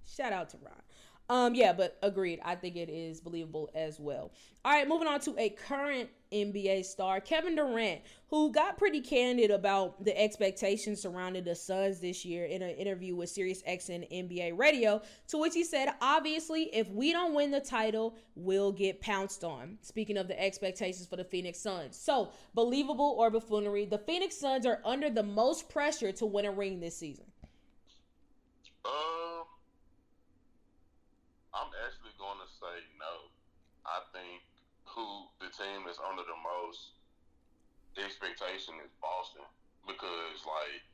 shout out to Ron. Um, yeah, but agreed. I think it is believable as well. All right, moving on to a current NBA star, Kevin Durant, who got pretty candid about the expectations surrounding the Suns this year in an interview with SiriusXM NBA Radio, to which he said, obviously, if we don't win the title, we'll get pounced on. Speaking of the expectations for the Phoenix Suns. So, believable or buffoonery, the Phoenix Suns are under the most pressure to win a ring this season. Um, Actually going to say no. I think who the team that's under the most expectation is Boston because like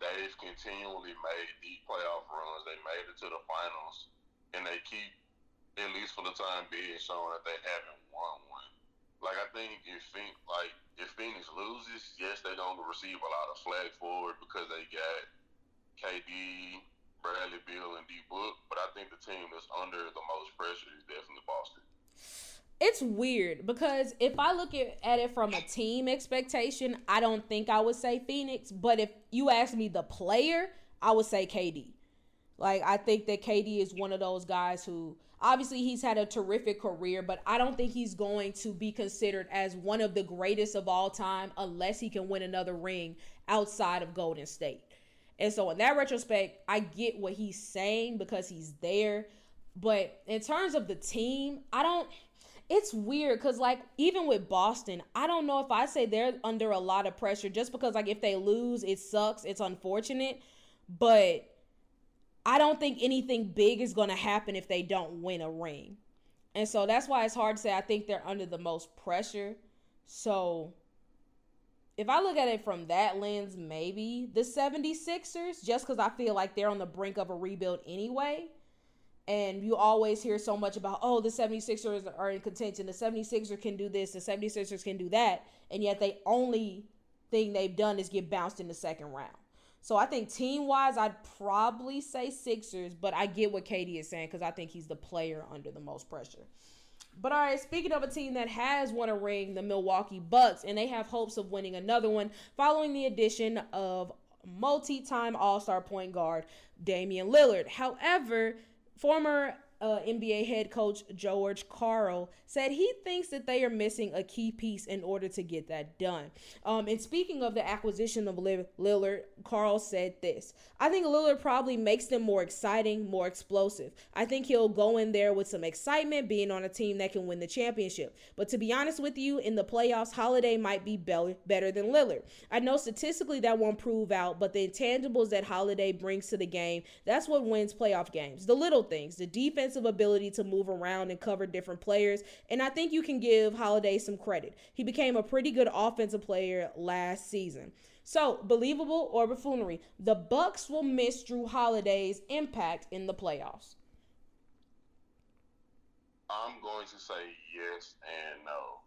they've continually made the playoff runs. They made it to the finals, and they keep, at least for the time being, showing that they haven't won one. Like I think if Phoenix, like if Phoenix loses, yes, they're gonna receive a lot of flag for it because they got KD, Bradley Beal and D Book, but I think the team that's under the most pressure is definitely Boston. It's weird because if I look at, at it from a team expectation, I don't think I would say Phoenix. But if you ask me the player, I would say KD. Like I think that KD is one of those guys who obviously he's had a terrific career, but I don't think he's going to be considered as one of the greatest of all time unless he can win another ring outside of Golden State. And so in that retrospect, I get what he's saying because he's there. But in terms of the team, I don't it's weird because like even with Boston, I don't know if I say they're under a lot of pressure just because like if they lose, it sucks. It's unfortunate. But I don't think anything big is gonna happen if they don't win a ring. And so that's why it's hard to say I think they're under the most pressure. So if I look at it from that lens, maybe the 76ers, just because I feel like they're on the brink of a rebuild anyway. And you always hear so much about, oh, the 76ers are in contention. The 76ers can do this, the 76ers can do that. And yet, the only thing they've done is get bounced in the second round. So I think team wise, I'd probably say Sixers, but I get what KD is saying because I think he's the player under the most pressure. But all right, speaking of a team that has won a ring, the Milwaukee Bucks, and they have hopes of winning another one following the addition of multi time All Star point guard Damian Lillard. However, former uh, NBA head coach George Karl said he thinks that they are missing a key piece in order to get that done. Um, and speaking of the acquisition of Lillard, Karl said this I think Lillard probably makes them more exciting, more explosive. I think he'll go in there with some excitement being on a team that can win the championship. But to be honest with you, in the playoffs, Holiday might be better than Lillard. I know statistically that won't prove out, but the intangibles that Holiday brings to the game, that's what wins playoff games. The little things, the defensive ability to move around and cover different players. And I think you can give Holiday some credit. He became a pretty good offensive player last season. So, believable or buffoonery, the Bucks will miss Jrue Holiday's impact in the playoffs. I'm going to say yes and no.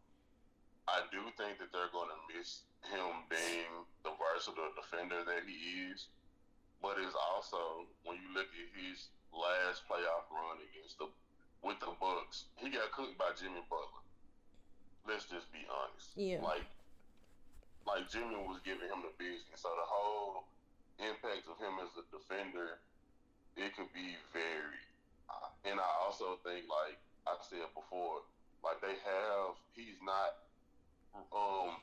I do think that they're going to miss him being the versatile defender that he is. But it's also when you look at his last playoff run against the with the Bucks, he got cooked by Jimmy Butler. Let's just be honest. Yeah. Like like Jimmy was giving him the business. So the whole impact of him as a defender, it could be very. Uh, and I also think, like I said before, like they have, he's not. Um,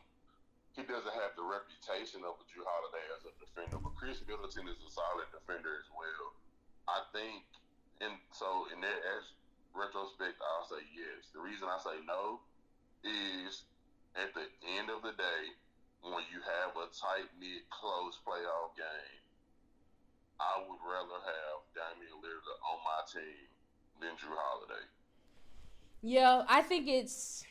he doesn't have the reputation of a Jrue Holiday as a defender, but Khris Middleton is a solid defender as well. I think, and so in that retrospect, I'll say yes. The reason I say no is at the end of the day, when you have a tight knit, close playoff game, I would rather have Damian Lillard on my team than Jrue Holiday. Yeah, I think it's,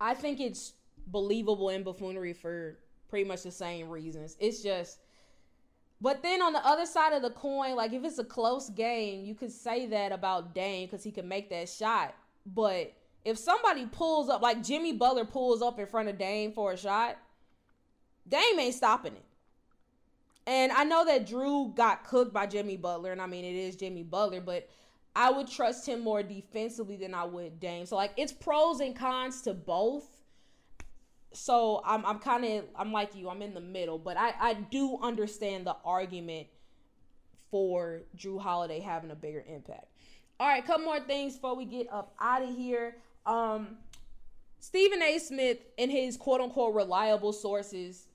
I think it's believable in buffoonery for pretty much the same reasons. It's just but then on the other side of the coin, like if it's a close game, you could say that about Dame because he can make that shot. But if somebody pulls up, like Jimmy Butler pulls up in front of Dame for a shot, Dame ain't stopping it. And I know that Jrue got cooked by Jimmy Butler, and I mean it is Jimmy Butler, but I would trust him more defensively than I would Dame. So like it's pros and cons to both so I'm I'm kind of I'm like you. I'm in the middle, but I I do understand the argument for Jrue Holiday having a bigger impact. All right, couple more things before we get up out of here. Um, Stephen A. Smith and his quote unquote reliable sources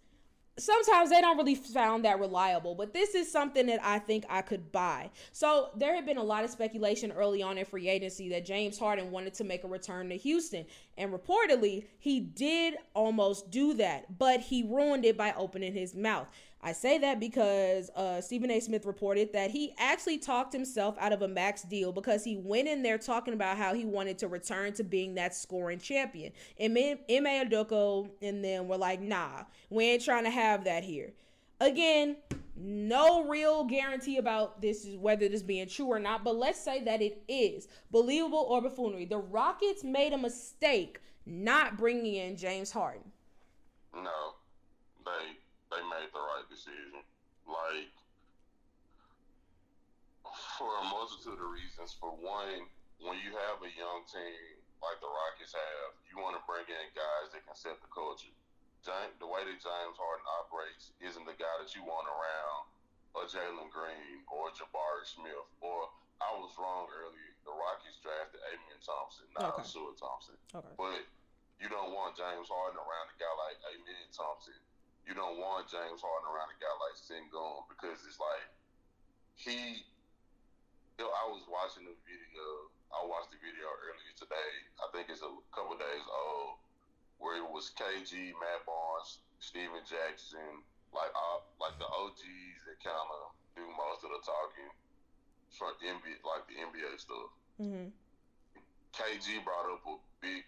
sometimes they don't really sound that reliable, but this is something that I think I could buy. So there had been a lot of speculation early on in free agency that James Harden wanted to make a return to Houston. And reportedly, he did almost do that, but he ruined it by opening his mouth. I say that because uh, Stephen A. Smith reported that he actually talked himself out of a max deal because he went in there talking about how he wanted to return to being that scoring champion. And Ime Udoka and them were like, nah, we ain't trying to have that here. Again, no real guarantee about this whether this being true or not, but let's say that it is believable or buffoonery. The Rockets made a mistake not bringing in James Harden. No, they they made the right decision. Like, for a multitude of reasons. For one, when you have a young team like the Rockets have, you want to bring in guys that can set the culture. the way that James Harden operates isn't the guy that you want around a Jalen Green or Jabari Smith. Or I was wrong earlier. The Rockets drafted Amen Thompson, not okay. Ausar Thompson. Okay. But you don't want James Harden around a guy like Amen Thompson you don't want James Harden around a guy like Sengun because it's like he. You know, I was watching the video. I watched the video earlier today. I think it's a couple days old, where it was KG, Matt Barnes, Stephen Jackson, like uh, like the OGs that kind of do most of the talking for NBA, like the NBA stuff. Mm-hmm. KG brought up a big,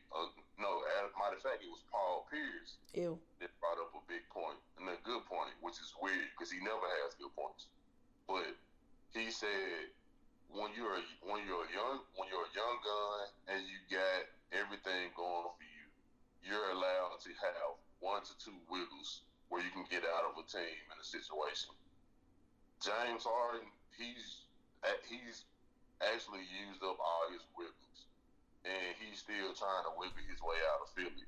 no, as a matter of fact, it was Paul Pierce. Ew. That brought up a big point and a good point, which is weird because he never has good points. But he said when you're a, when you're a young when you're a young gun and you got everything going for you, you're allowed to have one to two wiggles where you can get out of a team in a situation. James Harden, he's he's actually used up all his wiggles and he's still trying to wiggle his way out of Philly.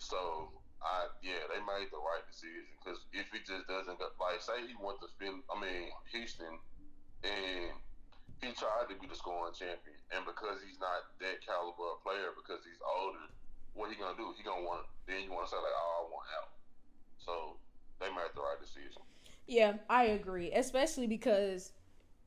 So I yeah, they made the right decision because if he just doesn't go, like say he went to Philly, I mean Houston, and he tried to be the scoring champion, and because he's not that caliber of player, because he's older, what he gonna do? He gonna want then you want to say like, oh, I want out. So they made the right decision. Yeah, I agree, especially because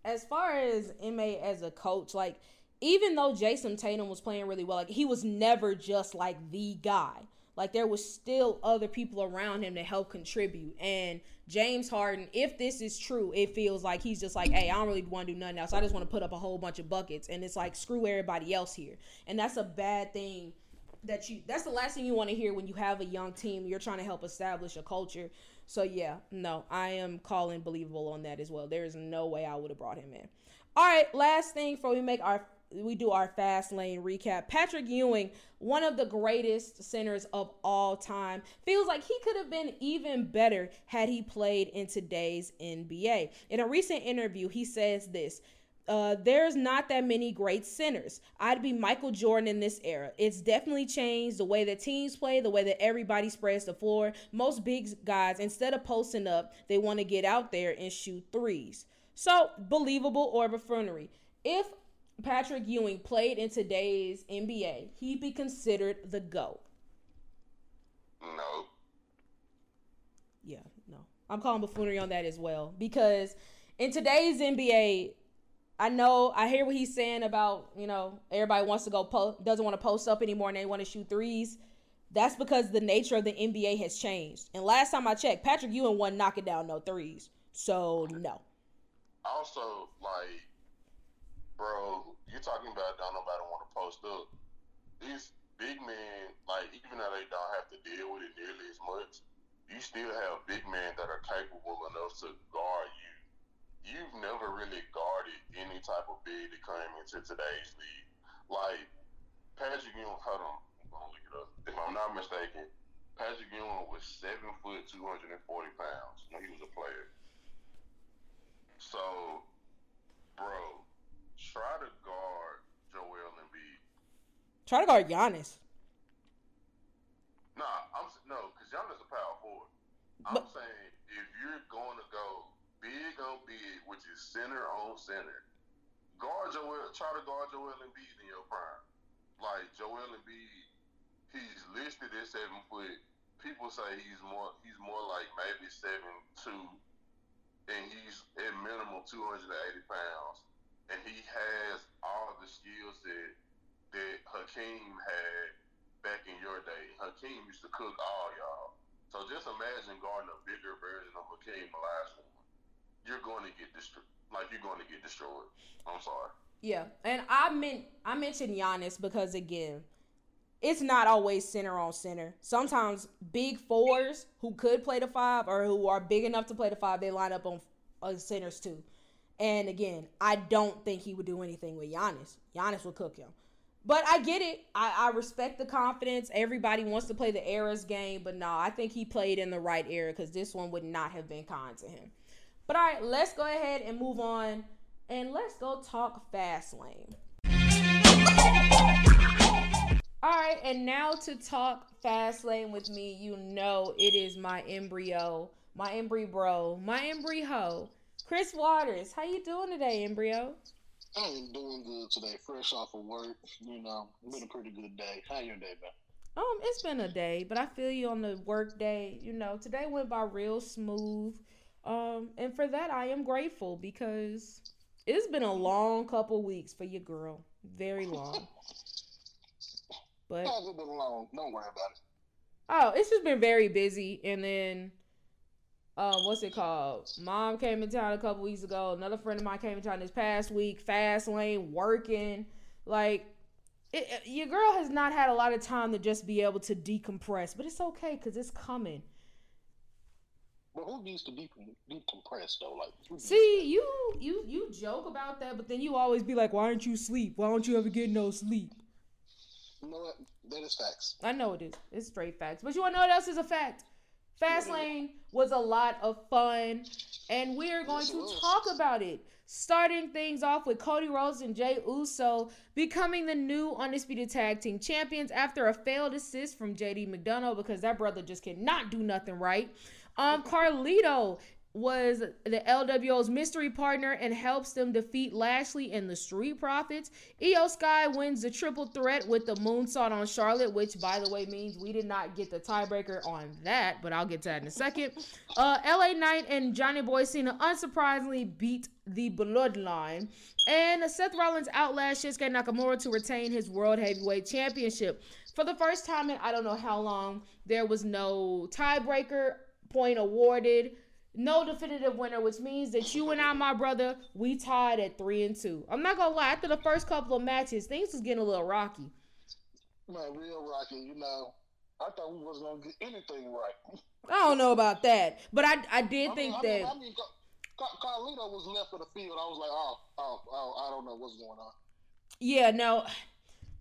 as far as Ma as a coach, like even though Jayson Tatum was playing really well, like he was never just like the guy. Like there was still other people around him to help contribute. And James Harden, if this is true, it feels like he's just like, hey, I don't really want to do nothing else. I just want to put up a whole bunch of buckets. And it's like, screw everybody else here. And that's a bad thing that you that's the last thing you want to hear when you have a young team you're trying to help establish a culture so yeah no i am calling believable on that as well there is no way i would have brought him in all right last thing before we make our we do our Fastlane recap. Patrick Ewing, one of the greatest centers of all time, feels like he could have been even better had he played in today's NBA. In a recent interview, he says this. Uh, there's not that many great centers. I'd be Michael Jordan in this era. It's definitely changed the way that teams play, the way that everybody spreads the floor. Most big guys, instead of posting up, they want to get out there and shoot threes. So, believable or buffoonery. If Patrick Ewing played in today's NBA, he'd be considered the GOAT. No. Yeah, no. I'm calling buffoonery on that as well because in today's NBA, I know I hear what he's saying about you know everybody wants to go po- doesn't want to post up anymore and they want to shoot threes. That's because the nature of the NBA has changed. And last time I checked, Patrick Ewing wasn't knocking down no threes. So no. Also, like bro, you're talking about don't nobody want to post up. These big men, like even though they don't have to deal with it nearly as much, you still have big men that are capable enough to guard you. You've never really guarded any type of big that came into today's league. Like Patrick Ewing, hold on, I'm gonna look it up. If I'm not mistaken, Patrick Ewing was seven foot, two hundred and forty pounds when he was a player. So, bro, try to guard Joel Embiid. Try to guard Giannis. Nah, I'm no, because Giannis a power forward. I'm but, saying if you're going to go big on big, which is center on center, guard Joel. Try to guard Joel Embiid in your prime. Like Joel Embiid, he's listed at seven foot. People say he's more. He's more like maybe seven two, and he's at minimum two hundred and eighty pounds and he has all the skills set that Hakeem had back in your day. Hakeem used to cook all y'all. So just imagine guarding a bigger version of Hakeem Olajuwon. You're going to get destroyed. Like you're going to get destroyed. I'm sorry. Yeah, and I meant I mentioned Giannis because again, it's not always center on center. Sometimes big fours who could play the five or who are big enough to play the five, they line up on, on centers too. And again, I don't think he would do anything with Giannis. Giannis would cook him. But I get it. I, I respect the confidence. Everybody wants to play the eras game, but no, I think he played in the right era because this one would not have been kind to him. But all right, let's go ahead and move on and let's go talk Fastlane. All right, and now to talk Fastlane with me, you know it is my embryo, my embry bro, my embry hoe. Kris Waters, how you doing today, Embryo? I'm doing good today. Fresh off of work, you know, been a pretty good day. How your day been? Um, it's been a day, but I feel you on the work day. You know, today went by real smooth. Um, and for that, I am grateful because it's been a long couple weeks for your girl. Very long. but it been long? Don't worry about it. Oh, it's just been very busy, and then um, what's it called? Mom came in town a couple weeks ago. Another friend of mine came in town this past week. Fastlane, working. Like, it, it, your girl has not had a lot of time to just be able to decompress, but it's okay because it's coming. But who needs to decompress though? Like, see, you you you joke about that, but then you always be like, "Why don't you sleep? Why don't you ever get no sleep?" You know what? That is facts. I know it is. It's straight facts. But you want to know what else is a fact? Fastlane was a lot of fun, and we're going to talk about it. Starting things off with Cody Rhodes and Jey Uso becoming the new undisputed tag team champions after a failed assist from JD McDonagh because that brother just cannot do nothing right. Um, Carlito was the LWO's mystery partner and helps them defeat Lashley and the Street Profits. Iyo Sky wins the triple threat with the moonsault on Charlotte, which, by the way, means we did not get the tiebreaker on that, but I'll get to that in a second. Uh, LA Knight and Johnny Boy Cena unsurprisingly beat the Bloodline. And Seth Rollins outlasted Shinsuke Nakamura to retain his World Heavyweight Championship. For the first time in I don't know how long, there was no tiebreaker point awarded no definitive winner, which means that you and I, my brother, we tied at three and two. I'm not gonna lie, after the first couple of matches, things was getting a little rocky. Man, real rocky. You know, I thought we wasn't gonna get anything right. I don't know about that, but I I did I think mean, that. I mean, Carlito was left for the field. I was like, oh, oh, oh, I don't know what's going on. Yeah, no.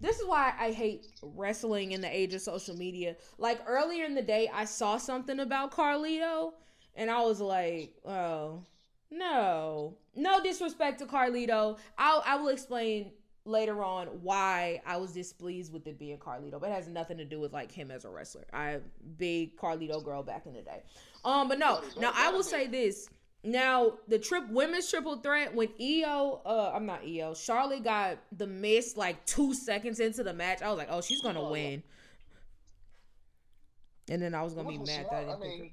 This is why I hate wrestling in the age of social media. Like earlier in the day, I saw something about Carlito and I was like, oh, no. No disrespect to Carlito. I'll, I will explain later on why I was displeased with it being Carlito, but it has nothing to do with like him as a wrestler. I big Carlito girl back in the day. Um, but no, now I will say this. Now the trip women's triple threat when Iyo, uh, I'm not Iyo, Charlotte got the miss like two seconds into the match. I was like, oh, she's gonna win. And then I was gonna be mad that I didn't I mean,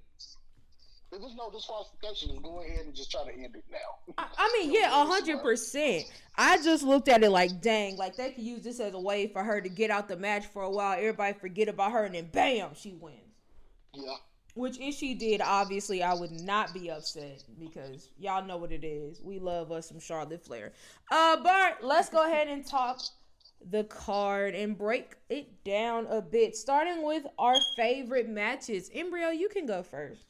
there's no disqualification, go ahead and just try to end it now. I, I mean, yeah, hundred percent. I just looked at it like, dang, like they could use this as a way for her to get out the match for a while. Everybody forget about her, and then bam, she wins. Yeah. Which if she did, obviously I would not be upset because y'all know what it is. We love us some Charlotte Flair. Uh, Bart, let's go ahead and talk the card and break it down a bit. Starting with our favorite matches. Embryo, you can go first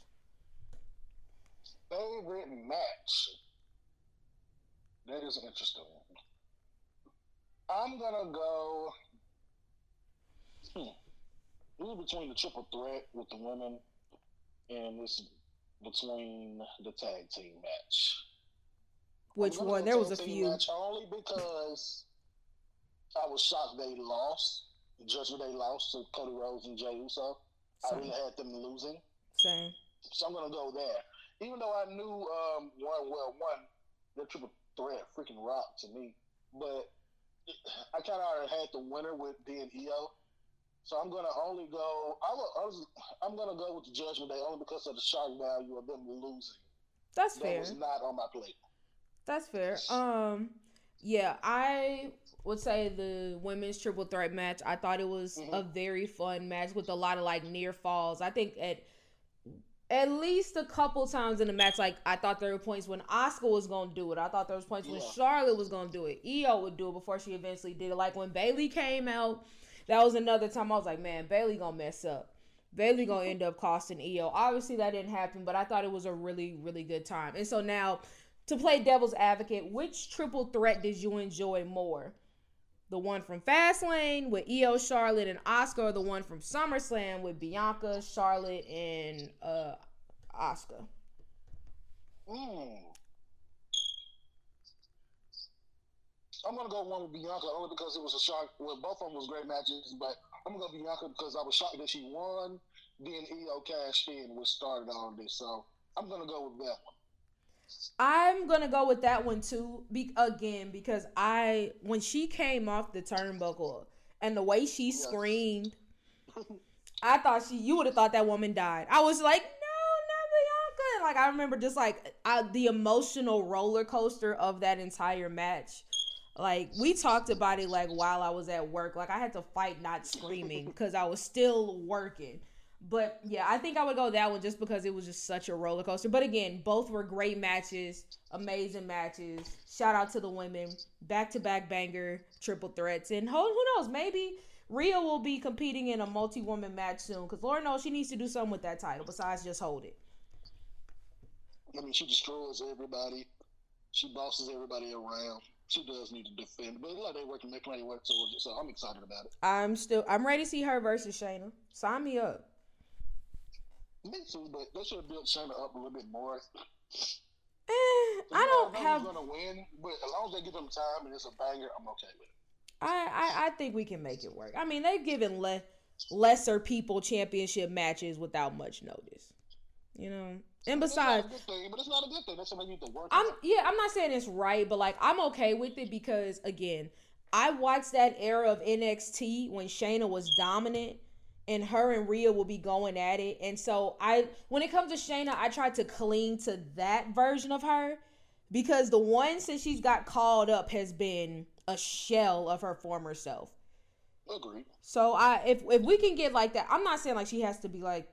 favorite match. That is interesting. I'm gonna go hmm, between the triple threat with the women and this between the tag team match. Which one? There was a few. Match only because I was shocked they lost. Judgment they lost to Cody Rhodes and Jey Uso. Same. I really had them losing. Same. So I'm gonna go there even though I knew um, one well one the triple threat freaking rock to me, but I kind of already had the winner with D and Iyo, so I'm gonna only go. I was, I'm gonna go with the Judgment Day only because of the shock value of them losing. That's that fair. Was not on my plate. That's fair. Um, yeah, I would say the women's triple threat match. I thought it was mm-hmm. a very fun match with a lot of like near falls. I think at at least a couple times in the match, like I thought there were points when Asuka was gonna do it. I thought there was points yeah. when Charlotte was gonna do it. Iyo would do it before she eventually did it. Like when Bayley came out, that was another time I was like, man, Bayley gonna mess up. Bayley gonna end up costing Iyo. Obviously that didn't happen, but I thought it was a really, really good time. And so now to play devil's advocate, which triple threat did you enjoy more? The one from Fastlane with Iyo, Charlotte, and Asuka. or the one from SummerSlam with Bianca, Charlotte, and uh, Asuka? Mm. I'm gonna go one with Bianca only because it was a shock. Well, both of them was great matches, but I'm gonna go Bianca because I was shocked that she won. Then Iyo cashed in, which started all this. So I'm gonna go with that one. I'm gonna go with that one too. Be- again, because I when she came off the turnbuckle and the way she screamed, I thought she you would have thought that woman died. I was like, no, not Bianca. Like I remember just like I, the emotional roller coaster of that entire match. Like we talked about it like while I was at work. Like I had to fight not screaming because I was still working. But yeah, I think I would go that one just because it was just such a roller coaster. But again, both were great matches, amazing matches. Shout out to the women, back to back banger, triple threats, and who, who knows, maybe Rhea will be competing in a multi woman match soon because Lord knows she needs to do something with that title besides just hold it. I mean, she destroys everybody. She bosses everybody around. She does need to defend, but like they working, they plenty work. So I'm excited about it. I'm still, I'm ready to see her versus Shayna. Sign me up. Me too, but they should have built Shayna up a little bit more. Eh, I don't I have. Gonna win, but as long as they give them time and it's a banger, I'm okay with it. I, I, I think we can make it work. I mean, they've given le- lesser people championship matches without much notice. You know, and besides, it's not a good thing, but it's not a good thing. That's something you need to work. I'm on. yeah, I'm not saying it's right, but like I'm okay with it because again, I watched that era of NXT when Shayna was dominant and her and Rhea will be going at it. And so I when it comes to Shayna, I try to cling to that version of her because the one since she's got called up has been a shell of her former self. Agreed. So I if if we can get like that, I'm not saying like she has to be like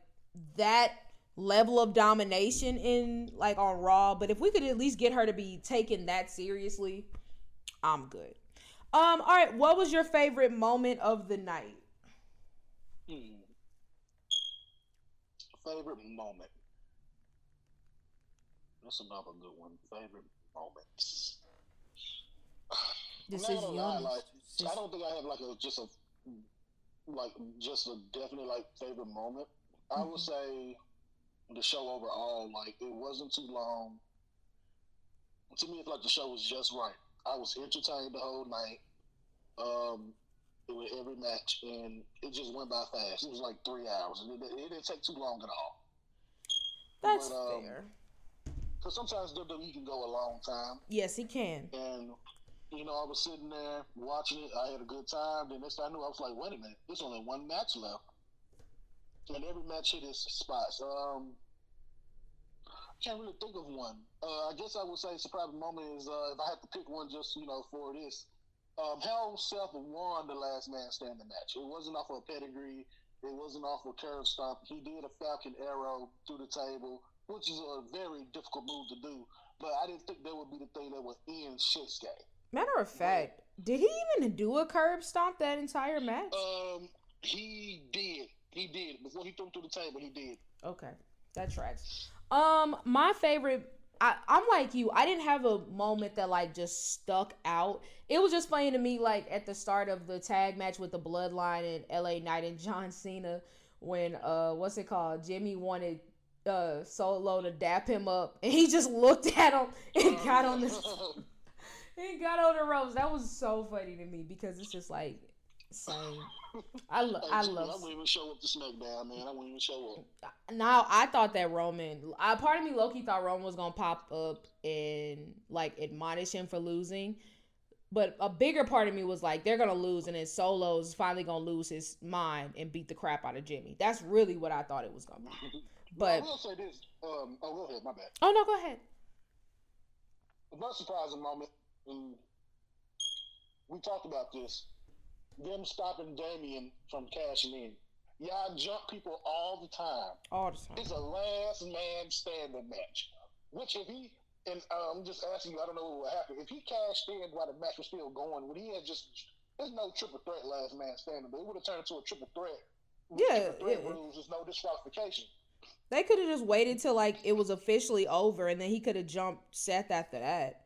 that level of domination in like on Raw, but if we could at least get her to be taken that seriously, I'm good. Um, all right, what was your favorite moment of the night? Hmm. Favorite moment. That's another good one. Favorite moments. This is lie, young. like, I don't think I have like a just a like just a definite like favorite moment. I would say the show overall, like it wasn't too long. To me, it's like the show was just right. I was entertained the whole night. Um, with every match, and it just went by fast. It was like three hours, and it, it didn't take too long at all. That's but, um, fair. Because sometimes WWE can go a long time, Yes, he can. and you know, I was sitting there watching it. I had a good time. Then next I knew, I was like, "Wait a minute, there's only one match left," and every match hit its spots. Um, I can't really think of one. Uh, I guess I would say surprise moment is uh, if I had to pick one, just you know, for this. Um, Hell himself won the last man standing match. It wasn't off of a pedigree. It wasn't off of a curb stomp. He did a Falcon Arrow through the table, which is a very difficult move to do. But I didn't think that would be the thing that would end Shinsuke. Matter of fact, did he even do a curb stomp that entire match? Um, he did. He did. Before he threw him through the table, he did. Okay, that tracks. Um, my favorite. I, I'm like you. I didn't have a moment that like just stuck out. It was just funny to me, like at the start of the tag match with the Bloodline and LA Knight and John Cena, when uh, what's it called? Jimmy wanted uh Solo to dap him up, and he just looked at him and got on the he got on the ropes. That was so funny to me because it's just like same. I lo- I love I wouldn't even show up to SmackDown, man. I wouldn't even show up. now I thought that Roman, I part of me Loki thought Roman was gonna pop up and like admonish him for losing, but a bigger part of me was like they're gonna lose and then Solo's finally gonna lose his mind and beat the crap out of Jimmy. That's really what I thought it was gonna be. But I will say this. Um, oh, go ahead. My bad. oh no, go ahead. The most surprising moment, and we talked about this, them stopping Damian from cashing in. Y'all jump people all the time. All the time. It's a last man standing match. Which if he and uh, I'm just asking you, I don't know what would happen. If he cashed in while the match was still going, would he have just there's no triple threat last man standing, but it would have turned into a triple threat. Yeah, triple threat yeah. rules, there's no disqualification. They could have just waited till like it was officially over and then he could have jumped Seth after that.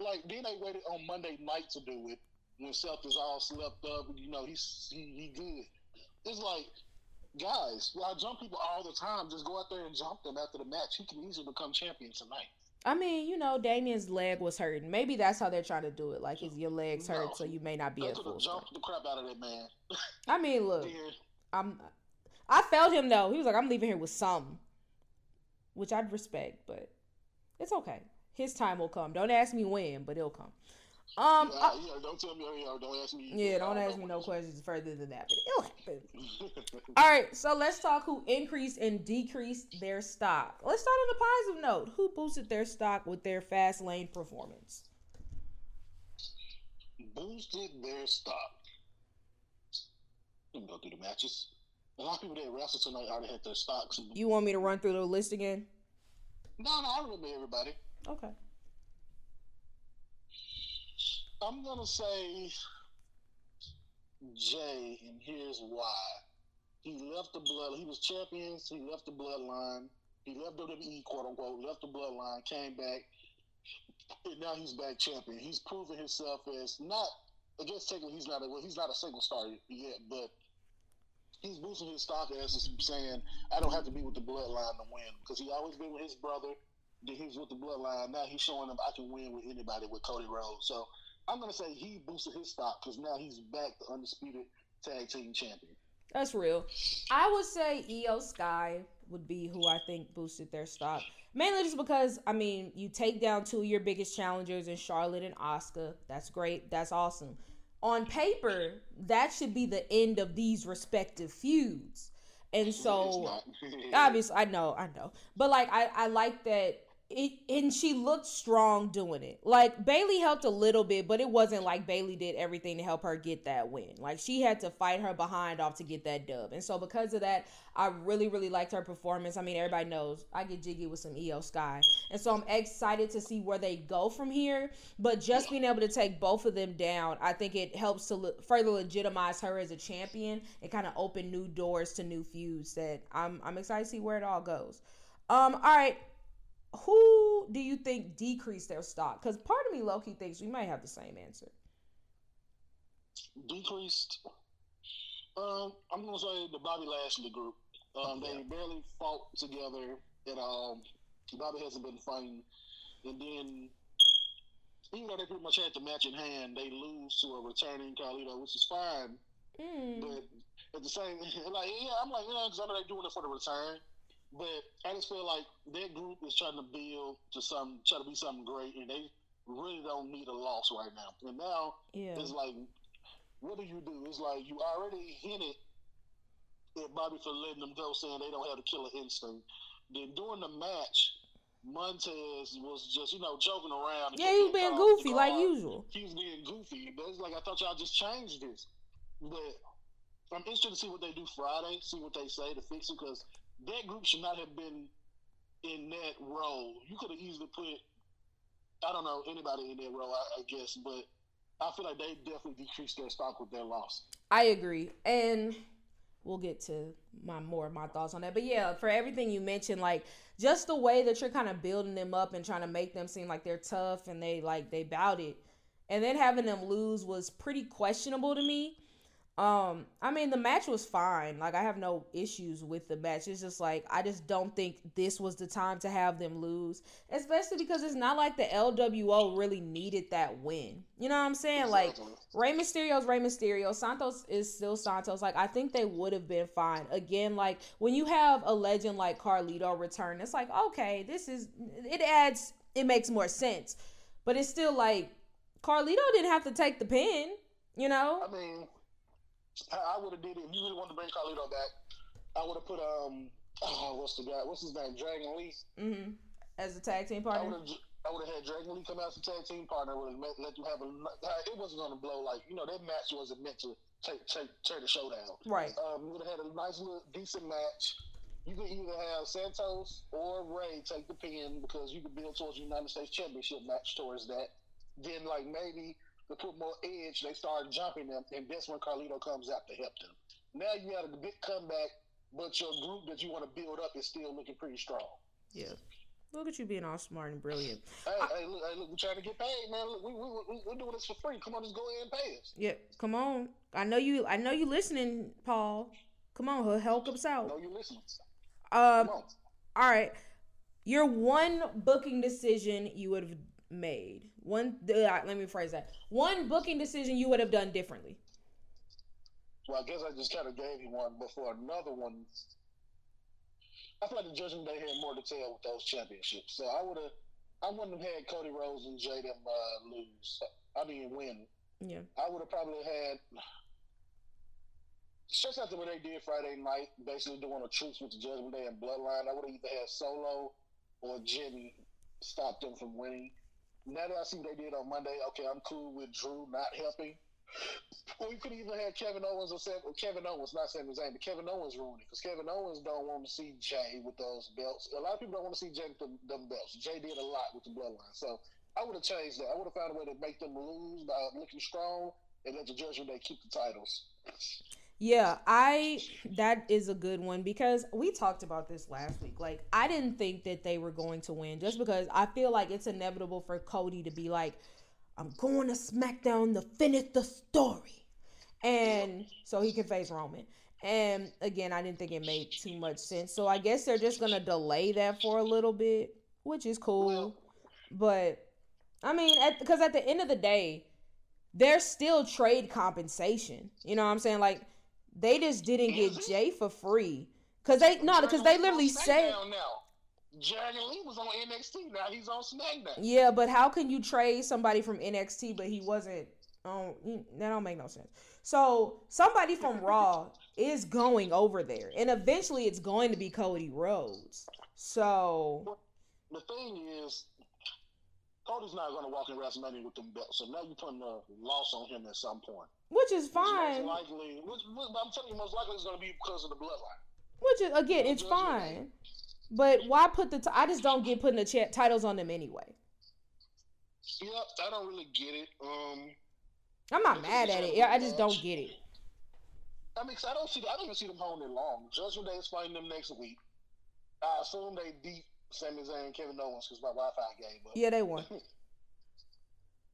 Like then they waited on Monday night to do it when Seth is all slept up. You know he's he, he good. It's like guys, y'all jump people all the time. Just go out there and jump them after the match. He can easily become champion tonight. I mean, you know, Damian's leg was hurting. Maybe that's how they're trying to do it. Like, his your legs hurt, No. so you may not be at full have the crap out of that man. I mean, look, I'm. I felt him though. He was like, "I'm leaving here with some," which I'd respect, but it's okay. His time will come. Don't ask me when, but it'll come. Um. yeah, I- yeah, don't tell me. Don't ask me. yeah, don't ask me no questions further than that, but it'll happen. All right, so let's talk who increased and decreased their stock. Let's start on a positive note. Who boosted their stock with their Fastlane performance? Boosted their stock. Go through the matches. A lot of people that wrestled tonight already had their stocks. You want me to run through the list again? No, no, I remember everybody. Okay. I'm gonna say Jey, and here's why. He left the blood. He was champions. He left the bloodline. He left WWE, quote unquote. Left the bloodline. Came back, and now he's back champion. He's proven himself as not. I guess technically he's not a well, he's not a single star yet, but he's boosting his stock as saying I don't have to be with the bloodline to win because he always been with his brother. Then he's with the bloodline. Now he's showing them I can win with anybody with Cody Rhodes. So I'm gonna say he boosted his stock because now he's back the undisputed tag team champion. That's real. I would say Iyo Sky would be who I think boosted their stock. Mainly just because I mean, you take down two of your biggest challengers in Charlotte and Asuka. That's great. That's awesome. On paper, that should be the end of these respective feuds. And so obviously I know, I know. But like I, I like that it, and she looked strong doing it. Like Bayley helped a little bit, but it wasn't like Bayley did everything to help her get that win. Like she had to fight her behind off to get that dub. And so because of that, I really, really liked her performance. I mean, everybody knows I get jiggy with some Iyo Sky. And so I'm excited to see where they go from here. But just being able to take both of them down, I think it helps to le- further legitimize her as a champion and kind of open new doors to new feuds that I'm I'm excited to see where it all goes. Um, all right, who do you think decreased their stock? Because part of me, Loki, thinks we might have the same answer. Decreased. Um, I'm gonna say the Bobby Lashley group. Um, they barely fought together at all. Bobby hasn't been fighting, and then even though they pretty much had the match in hand, they lose to a returning Carlito, which is fine. Mm. But at the same, like yeah, I'm like yeah, because I know they're doing it for the return. But I just feel like that group is trying to build to some, try to be something great, and they really don't need a loss right now. And now Yeah. it's like, what do you do? It's like you already hinted at Bobby for letting them go, saying they don't have the killer instinct. Then during the match, Montez was just, you know, joking around. Yeah, he was being goofy like usual. He was being goofy. But it's like, I thought y'all just changed this. But I'm interested to see what they do Friday, see what they say to fix it, because that group should not have been in that role. You could have easily put, I don't know, anybody in that role, I, I guess, but I feel like they definitely decreased their stock with their loss. I agree. And we'll get to my more of my thoughts on that. But yeah, for everything you mentioned, like just the way that you're kind of building them up and trying to make them seem like they're tough and they like they bout it. And then having them lose was pretty questionable to me. Um, I mean the match was fine. Like I have no issues with the match. It's just like I just don't think this was the time to have them lose. Especially because it's not like the LWO really needed that win. You know what I'm saying? Like. Rey Mysterio's Rey Mysterio. Santos is still Santos. Like I think they would have been fine. Again, like when you have a legend like Carlito return, it's like okay, this is it adds it makes more sense. But it's still like Carlito didn't have to take the pin, you know? I mean, I, I would have did it. If you really wanted to bring Carlito back, I would have put, um, oh, what's the guy? What's his name? Dragon Lee. hmm As a tag team partner. I would have had Dragon Lee come out as a tag team partner. Would have let you have a. It wasn't going to blow like you know that match wasn't meant to take take turn the showdown. Right. Um, you would have had a nice little decent match. You could either have Santos or Rey take the pin because you could build towards the United States Championship match towards that. Then like maybe to put more edge, they start jumping them, and that's when Carlito comes out to help them. Now you got a big comeback, but your group that you want to build up is still looking pretty strong. Yeah. Look at you being all smart and brilliant. Hey, hey, look, hey, look, we're trying to get paid, man. Look, we, we, we, we're doing this for free. Come on, just go ahead and pay us. Yeah, come on. I know you I know you listening, Paul. Come on, help us I out. know you listening. Um. All right. Your one booking decision you would have made. One uh, let me phrase that. One booking decision you would have done differently. Well, I guess I just kind of gave you one, but for another one, I feel like the Judgment Day had more to tell with those championships. So I would have, I wouldn't have had Cody Rhodes and Jay them uh, lose. I mean, win. Yeah. I would have probably had just after what they did Friday night, basically doing a truce with the Judgment Day and Bloodline. I would have either had Solo or Jimmy stop them from winning. Now that I see what they did on Monday, okay, I'm cool with Drew not helping. Or you could even have Kevin Owens or Sam, Kevin Owens, not his name, but Kevin Owens ruined it because Kevin Owens don't want to see Jey with those belts. A lot of people don't want to see Jey with them, them belts. Jey did a lot with the bloodline, so I would have changed that. I would have found a way to make them lose by looking strong and let the Judgment Day keep the titles. Yeah, I that is a good one because we talked about this last week. Like I didn't think that they were going to win just because I feel like it's inevitable for Cody to be like I'm going to SmackDown to finish the story. And so he can face Roman. And again, I didn't think it made too much sense. So I guess they're just going to delay that for a little bit, which is cool. But I mean, at, because at the end of the day, there's still trade compensation. You know what I'm saying? Like They just didn't Is get he? Jey for free. Cause they no, because they literally on said now. Dragon Lee was on NXT. Now he's on SmackDown. Yeah, but how can you trade somebody from NXT but he wasn't um that don't make no sense. So somebody from Raw is going over there. And eventually it's going to be Cody Rhodes. So The thing is, Cody's not going to walk in WrestleMania with them belts. So now you're putting a loss on him at some point. Which is fine. Most likely, which, which, I'm telling you, most likely it's going to be because of the bloodline. Which is again, it's fine. But why put the t- I just don't get putting the titles on them anyway. Yep, I don't really get it. Um, I'm not mad at it. Yeah, I just don't get it. I mean, 'cause I don't see, I don't even see them holding it long. Judgment Day is fighting them next week. I assume they beat Sami Zayn and Kevin Owens because my Wi-Fi gave up. Yeah, they won.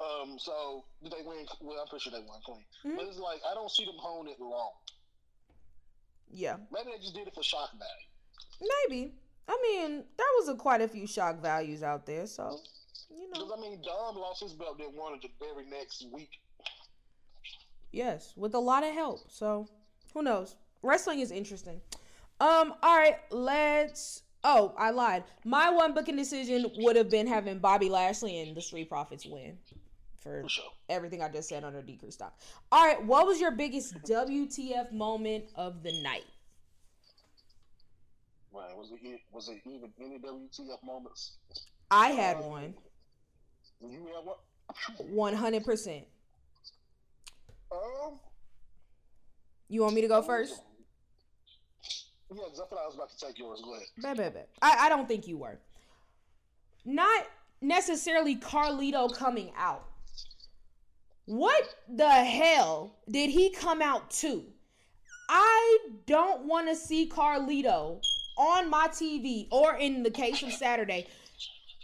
Um, so did they win? Well, I'm pretty sure they won clean. Mhm. But it's like I don't see them holding it long. Yeah, Maybe they just did it for shock value. maybe. I mean, there was a, quite a few shock values out there, so you know. Because. I mean, Dom lost his belt then won it the very next week. Yes, with a lot of help. So who knows? Wrestling is interesting. Um, all right, let's oh, I lied. My one booking decision would have been having Bobby Lashley and the Street Profits win for For sure. everything I just said under decrease stock. All right, what was your biggest WTF moment of the night? Right. Was it was it even any WTF moments? I had one. You had what? One hundred percent. Um. You want me to go first? Yeah, because I thought I was about to take yours. Go ahead. Bet. I, I don't think you were. Not necessarily Carlito coming out. What the hell did he come out to? I don't want to see Carlito on my TV or in the case of Saturday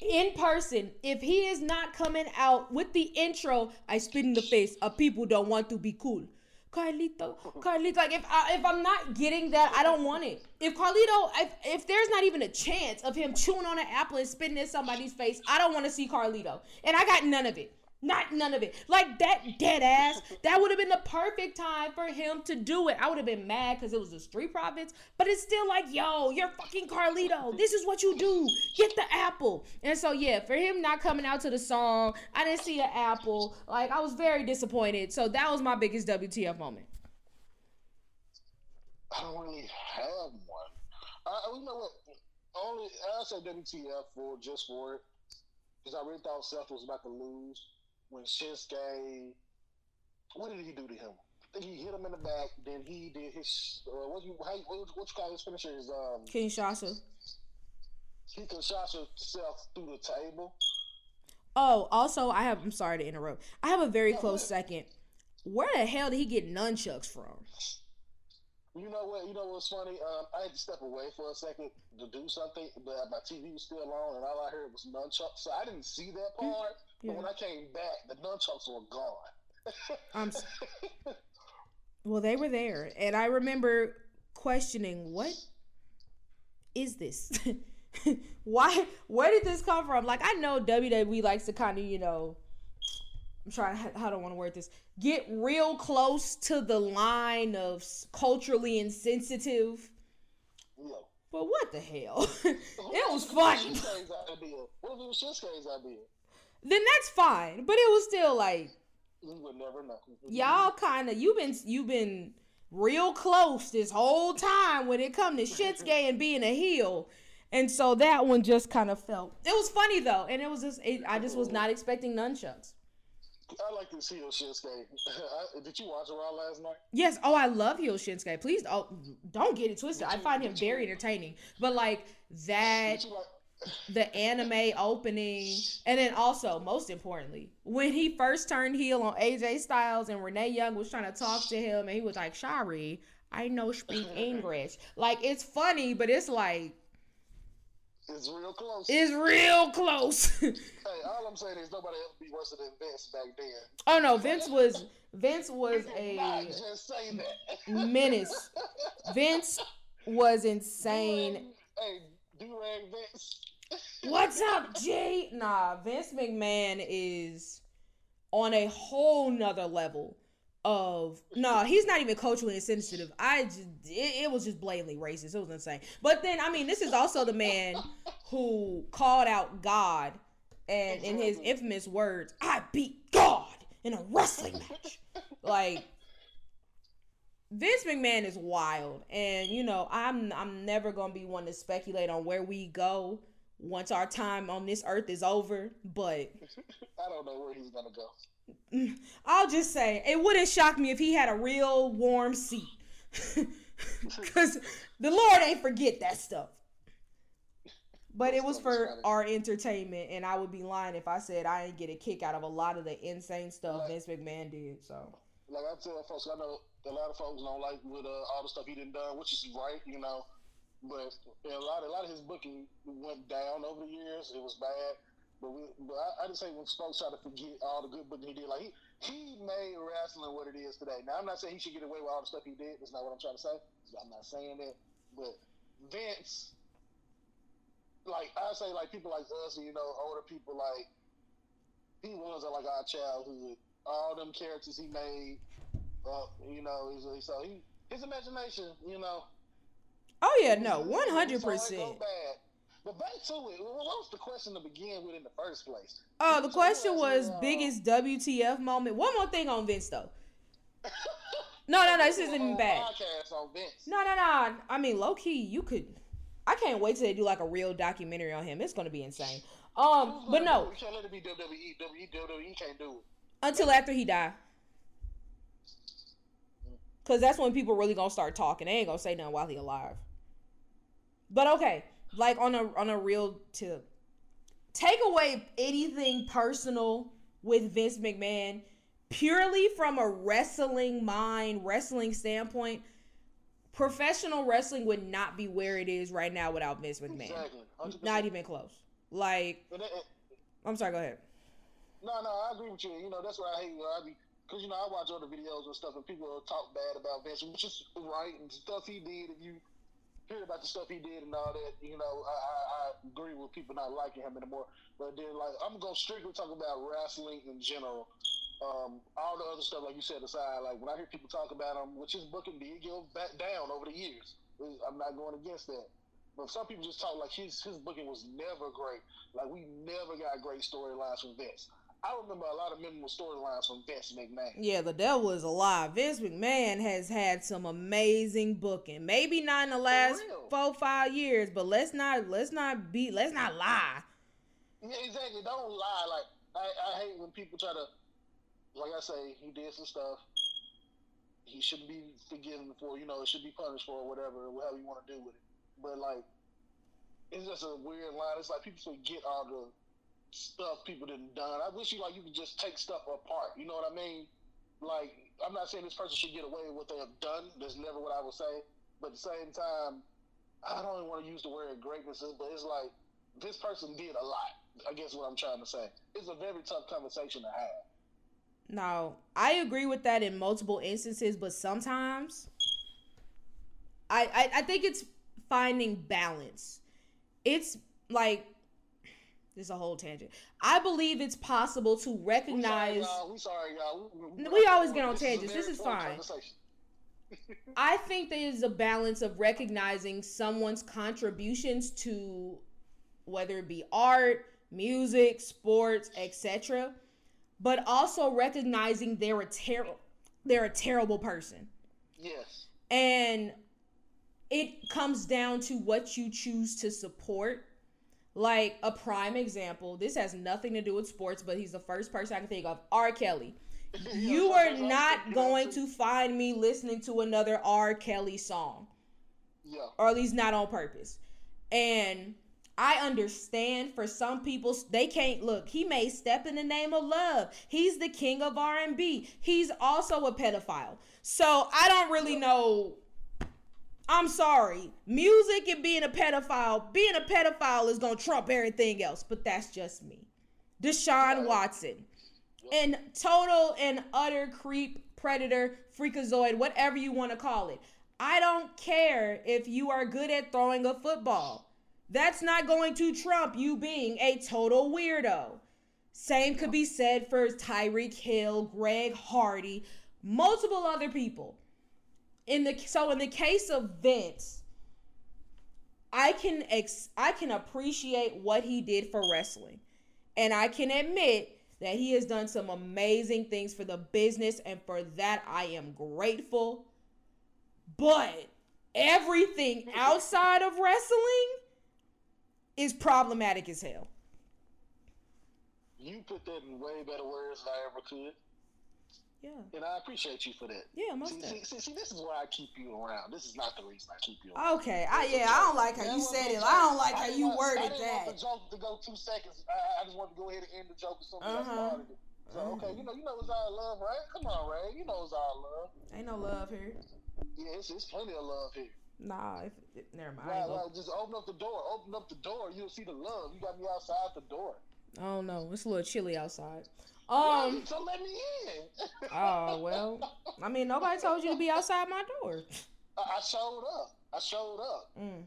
in person if he is not coming out with the intro I spit in the face of people don't want to be cool. Carlito, Carlito, like if I, if I'm not getting that, I don't want it. If Carlito, if, if there's not even a chance of him chewing on an apple and spitting in somebody's face, I don't want to see Carlito, and I got none of it. Not none of it. Like that dead ass. That would have been the perfect time for him to do it. I would have been mad because it was the Street Profits, but it's still like, yo, you're fucking Carlito. This is what you do. Get the apple. And so yeah, for him not coming out to the song, I didn't see an apple. Like I was very disappointed. So that was my biggest WTF moment. I don't really have one. I, you know what? Only I say WTF for just for it because I really thought Seth was about to lose when Shinsuke. What did he do to him? I think he hit him in the back. Then he did his uh, what you how, what, what you call his finisher? His um Kinshasa. he can shot himself through the table. Oh, also I have I'm sorry to interrupt. I have a very close second. Where the hell did he get nunchucks from? You know what? You know what's funny? Um, I had to step away for a second to do something, but my TV was still on, and all I heard was nunchucks. So I didn't see that part. Yeah. But when I came back, the nunchucks were gone. I'm s- Well, they were there, and I remember questioning, "What is this? Why? Where did this come from?" Like, I know WWE likes to kind of, you know, I'm trying. I don't want to word this? Get real close to the line of culturally insensitive. But what the hell? it was funny. What if it was Shinsuke's idea? Then that's fine. But it was still like We would never know. y'all kind of you've been you've been real close this whole time when it come to Shinsuke and being a heel. And so that one just kind of felt. It was funny though, and it was just it, I just was not expecting nunchucks. I like to see your Shinsuke. Did you watch Raw last night? Yes, oh I love heel Shinsuke. Please oh, don't get it twisted. I find him very entertaining. But like that Did you like? The anime opening, and then also, most importantly, when he first turned heel on AJ Styles and Renee Young was trying to talk to him, and he was like, "Sorry, I know speak English." Like it's funny, but it's like It's real close. it's real close. hey, all I'm saying is nobody ever be worse than Vince back then. oh no, Vince was Vince was a just say that. menace. Vince was insane. Hey, Vince. What's up, G? Nah, Vince McMahon is on a whole nother level. of no, he's not even culturally insensitive. I just it, it, was just blatantly racist. It was insane. But then I mean, this is also the man who called out God and in his infamous words, "I beat God in a wrestling match." like Vince McMahon is wild, and you know I'm I'm never gonna be one to speculate on where we go once our time on this earth is over. But I don't know where he's gonna go. I'll just say it wouldn't shock me if he had a real warm seat. Because the Lord ain't forget that stuff. But it was for our entertainment, and I would be lying if I said I didn't get a kick out of a lot of the insane stuff like, Vince McMahon did. So, like I'm tell folks, I know a lot of folks don't like with uh, all the stuff he didn't done, which is right, you know. But a lot, a lot of his booking went down over the years. It was bad. But we, but I, I just say when folks try to forget all the good booking he did, like he he made wrestling what it is today. Now I'm not saying he should get away with all the stuff he did. That's not what I'm trying to say. I'm not saying that. But Vince, like I say, like people like us, you know, older people, like he was like our childhood. All them characters he made, uh, you know, so he his imagination, you know. Oh yeah, no, one hundred percent. But back to it, what was the question to begin with in the first place? Oh, the question was uh, biggest WTF moment. One more thing on Vince though. no, no, no, this isn't bad. No, no, no. I mean, low key, you could. I can't wait till they do like a real documentary on him. It's gonna be insane. Um, but no. You can't let it be WWE. WWE can't do it until after he die. Cause that's when people really gonna start talking. They ain't gonna say nothing while he alive. But okay, like on a on a real tip, take away anything personal with Vince McMahon purely from a wrestling mind, wrestling standpoint. Professional wrestling would not be where it is right now without Vince McMahon. Exactly. Not even close. Like, I'm sorry. Go ahead. No, no, I agree with you. You know, that's what I hate. Where I be, because you know, I watch other videos and stuff, and people talk bad about Vince, which is right and stuff he did. If you hear about the stuff he did and all that, you know, I, I, I agree with people not liking him anymore. But then, like, I'm gonna strictly talk about wrestling in general. Um, all the other stuff, like you said, aside, like when I hear people talk about him, which his booking did go back down over the years. I'm not going against that. But some people just talk like his his booking was never great. Like we never got great storylines from Vince. I remember a lot of memorable storylines from Vince McMahon. Yeah, the devil is alive. Vince McMahon has had some amazing booking. Maybe not in the last four five years, but let's not let's not be let's not lie. Yeah, exactly. Don't lie. Like I, I hate when people try to, like I say, he did some stuff. He shouldn't be forgiven for. You know, it should be punished for, or whatever, whatever you want to do with it. But like, it's just a weird line. It's like people forget all the stuff people didn't done. I wish you like you could just take stuff apart. You know what I mean? Like I'm not saying this person should get away with what they have done. That's never what I would say. But at the same time, I don't even want to use the word greatness, but it's like this person did a lot. I guess what I'm trying to say. It's a very tough conversation to have. No, I agree with that in multiple instances, but sometimes I, I, I think it's finding balance. It's like this is a whole tangent. I believe it's possible to recognize. We sorry, y'all. We, sorry, y'all. we, we always get on tangents. This is fine. I think there's a balance of recognizing someone's contributions to whether it be art, music, sports, etc., but also recognizing they're a terrible they're a terrible person. Yes. And it comes down to what you choose to support like a prime example, this has nothing to do with sports, but he's the first person I can think of. R. Kelly. You are not going to find me listening to another R. Kelly song. Yeah. Or at least not on purpose. And I understand for some people they can't look. He may step in the name of love. He's the king of R&B. He's also a pedophile. So I don't really know I'm sorry. Music and being a pedophile, being a pedophile is going to trump everything else, but that's just me. Deshaun Watson. And total and utter creep, predator, freakazoid, whatever you want to call it. I don't care if you are good at throwing a football. That's not going to trump you being a total weirdo. Same could be said for Tyreek Hill, Greg Hardy, multiple other people. In the so in the case of Vince, I can ex I can appreciate what he did for wrestling. And I can admit that he has done some amazing things for the business and for that I am grateful. But everything outside of wrestling is problematic as hell. You put that in way better words than I ever could. Yeah. And I appreciate you for that. Yeah, most See, see, see, see, this is why I keep you around. This is not the reason I keep you around. Okay, I yeah, I don't like how That you said it. joke. I don't like I how you want- worded I didn't that. want the joke to go two seconds. I, I just wanted to go ahead and end the joke with something Uh-huh. started it. So okay, you know, you know it's all love, right? Come on, Ray. You know it's all love. Ain't no love here. Yeah, it's, it's plenty of love here. Nah, if, if, never mind. Right, right. Just open up the door. Open up the door. You'll see the love. You got me outside the door. I don't know. It's a little chilly outside. Um. so let me in. Oh well. I mean, nobody told you to be outside my door. I, showed up. I showed up. Mm.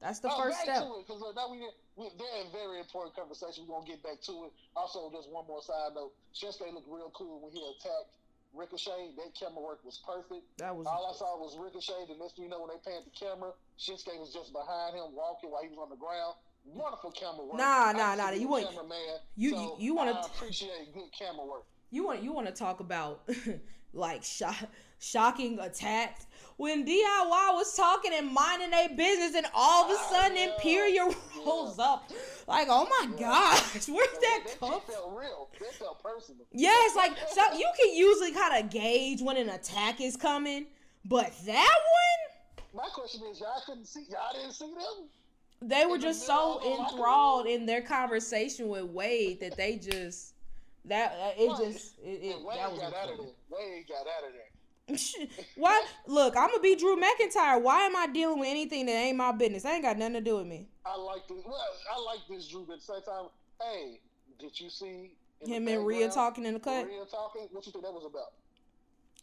That's the Oh, first step. because now we we're very very important conversation. We're gonna get back to it. Also, just one more side note: Shinsuke looked real cool when he attacked Ricochet. That camera work was perfect. That was. All I saw was Ricochet. The next thing you know, when they panned the camera, Shinsuke was just behind him, walking while he was on the ground. Wonderful camera work. Nah, nah, nah, you want- cameraman, you- so you- you wanna- appreciate good camera work. You want you want to talk about like sho- shocking attacks when DIY was talking and minding their business and all of a Ah, sudden yeah, Imperium yeah. rolls up like oh my Yeah. gosh where'd So that that come felt real. That felt personal. Yes, like so you can usually kind of gauge when an attack is coming, but that one My question is, y'all couldn't see, y'all didn't see them. They were just so of the locker enthralled in their conversation with Wade that they just that uh, it Right. just it, it Wade that was got out of there. Wade got out of there. Why? Look, I'm gonna be Drew McIntyre. Why am I dealing with anything that ain't my business? That ain't got nothing to do with me. I like this. Well, I like this Drew, but at the same time, hey, did you see Him and Rhea talking in the cut. Rhea talking. What you think that was about?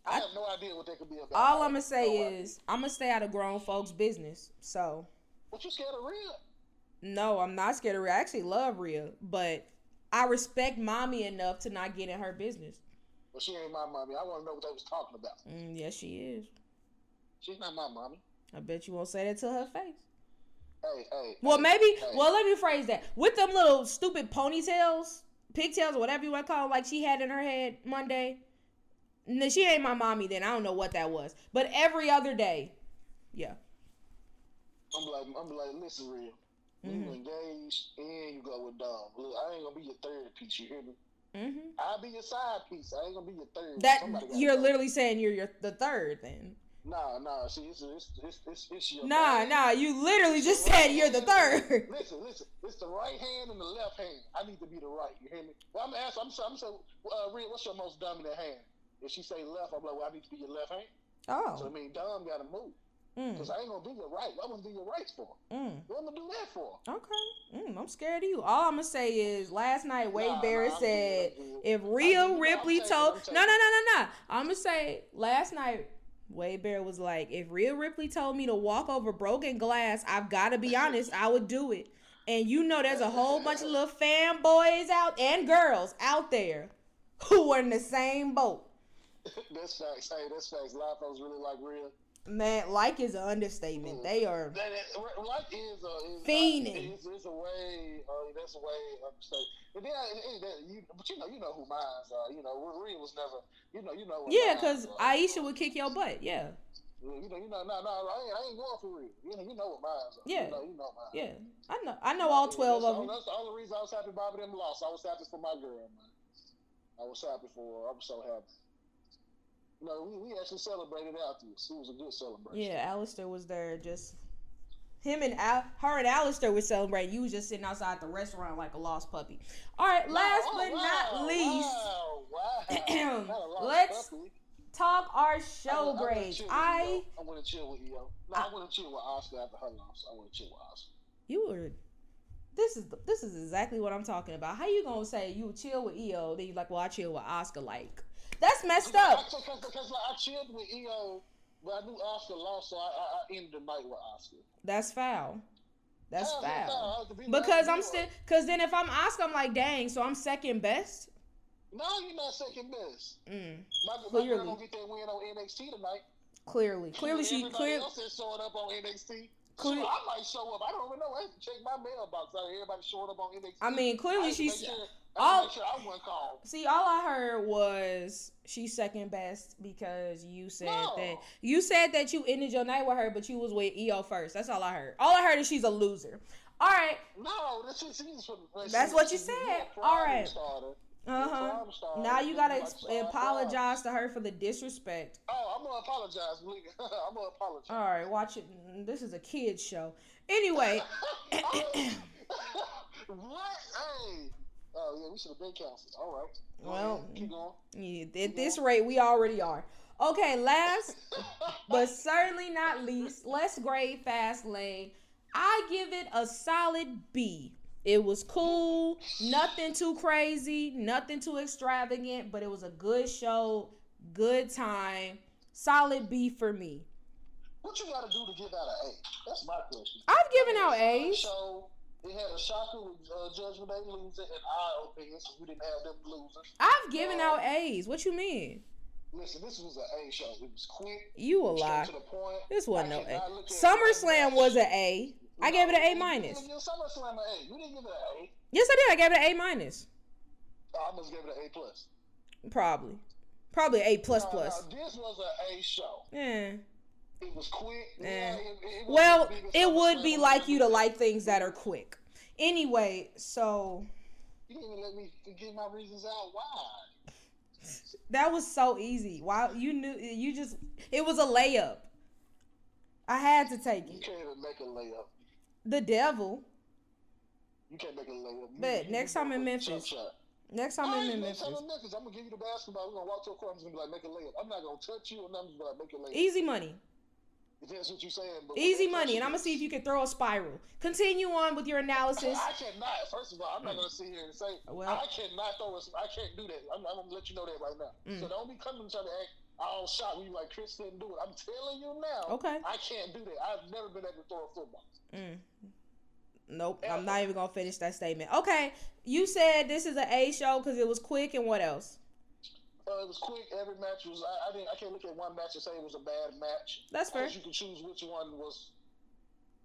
I, I- have no idea what that could be about. All I I'm gonna say no idea. is I'm gonna stay out of grown folks' business. So what you scared of Rhea? no, I'm not scared of Rhea. I actually love Rhea, but I respect mommy enough to not get in her business. Well, she ain't my mommy. I want to know what they was talking about. Mm, yes, she is. She's not my mommy. I bet you won't say that to her face. Hey, hey. Well, hey, maybe. hey. Well, let me phrase that. With them little stupid ponytails, pigtails, or whatever you want to call, 'em, like she had in her head Monday. No, she ain't my mommy. Then I don't know what that was. But every other day, yeah. I'm like, I'm like, listen, real. You Mhm. engaged and you go with Dom. Look, I ain't gonna be your third piece. You hear me? hmm I'll be your side piece. I ain't gonna be your third. That you're literally saying you're your the third. Then Nah, nah. See, it's it's it's it's, it's your nah, bad- nah. You literally just said you're the third. Listen, listen. It's the right hand and the left hand. I need to be the right. You hear me? Well, I'm asking. I'm saying. I'm saying. Uh, Rhea, what's your most dominant hand? If she say left, I'm like, well, I need to be your left hand. Oh. So I mean, Dom got to move mm, because I ain't gonna do your right. What am gonna do your right for? mm. What am gonna do that for? okay. Mm, I'm scared of you. All I'm gonna say is last night Wade Nah, Barrett nah, said. I'm. If Rhea Ripley told no no no no no, I'm gonna say last night Wade Barrett was like, if Rhea Ripley told me to walk over broken glass, I've got to be honest, I would do it. And you know, there's a whole bunch of little fanboys out and girls out there who are in the same boat. that's facts. Hey, that's facts. A lot of folks really like Rhea. Man, like is an understatement. They are. That, that, like is a is, Fiending. It's, it's a way. Uh, that's a way of say. But then, it, it, that, you, but you know, you know who mines are. You know, Rhea was never. You know, you know. Yeah, because. Aisha would kick your butt. Yeah, You know, you know, no, no, I ain't, I ain't going for real. You know, you know what mines are. Yeah. You know, you know mine. yeah. I know. I know all twelve that's, of them. That's the only reason I was happy Bobby them lost. I was happy for my girl, man. I was happy for her. I was so happy. You know, we, we actually celebrated afterwards. It was a good celebration. Yeah, Alistair was there. Just him and Al- her and Alistair was celebrating. You was just sitting outside the restaurant like a lost puppy. All right, last but wow, not least, Wow, wow. Not a lot of Let's puppy. talk our show I grades. I I want to chill with Iyo. No, I, want to chill with Asuka after her loss. I want to chill with Asuka. you were. This is this is exactly what I'm talking about. How you gonna say you chill with Iyo? Then you like, well, I chill with Asuka. Like that's messed up. Because like, I chilled with Iyo, but I knew Asuka lost, so I, I, I ended the night with Asuka. That's foul. That's How's that foul. Be Because I'm still. Because then if I'm Asuka, I'm like, dang. So I'm second best. No, you're not second best. Mm, My, my Clearly. girl gonna get that win on NXT tonight. clearly, clearly she Everybody clear. else is showing up on NXT. Clear- Sure, I might show up. I don't even know. I have to check my mailbox. Everybody showing up on NXT. I mean, clearly to she's. sure, I all- sure I wasn't called. See, all I heard was she's second best because you said No. that you said that you ended your night with her, but you was with Iyo first. That's all I heard. All I heard is she's a loser. All right. No, this is she's from. That's she- what you said. All right. starter. Uh huh. Now you gotta ex- apologize to her for the disrespect. Oh, I'm gonna apologize. I'm gonna apologize. All right, watch it. This is a kids show. Anyway, what? Hey. Oh yeah, we should have been counseled. All right. Go Well, ahead. keep going. yeah, at this rate, we already are. Okay, last but certainly not least, let's grade Fastlane. I give it a solid B. It was cool, nothing too crazy, nothing too extravagant, but it was a good show, good time, solid B for me. What you gotta do to give out an A? That's my question. I've given out a A's. Show. It had a shocker with uh, Judgment Day losing, in our opinion, since we didn't have them losing. I've given out A's. What you mean? Listen, this was an A show. It was quick, You a lie. to the point. This wasn't I no A. cannot look at SummerSlam was an A. I gave it an A minus. SummerSlam an A. You didn't give it an A. Yes, I did. I gave it an A minus. I must give it an A plus. Probably. Probably A plus No, plus. no, this was an A show. Yeah. It was quick. Eh. Yeah, it, it, Well, it would be like you to like things that are quick. Anyway, so You didn't even let me give my reasons out why. that was so easy. Why you knew you just it was a layup. I had to take You it. can't even make a layup. The devil. You can't make a layup. You- you- next you time in Memphis. shot. Next time I'm in next time Memphis. in Memphis, I'm gonna give you the basketball. We're gonna walk to a court. I'm just gonna be like, make a layup. I'm not gonna touch you, and I'm just gonna like, make a layup. Easy money. If that's what you're saying. But Easy money. And I'm gonna see if you can throw a spiral. Continue on with your analysis. I cannot. First of all, I'm not gonna sit here and say Well- I cannot throw. A, I can't do that. I'm, I'm gonna let you know that right now. Mm. So don't be coming trying to act all shot when you like Chris didn't do it. I'm telling you now. Okay. I can't do that. I've never been able to throw a football. Mm. Nope. I'm not even gonna finish that statement. Okay. You said this is an A show because it was quick and what else? Uh, it was quick. Every match was. I, I didn't. I can't look at one match and say it was a bad match. That's fair. You can choose which one was,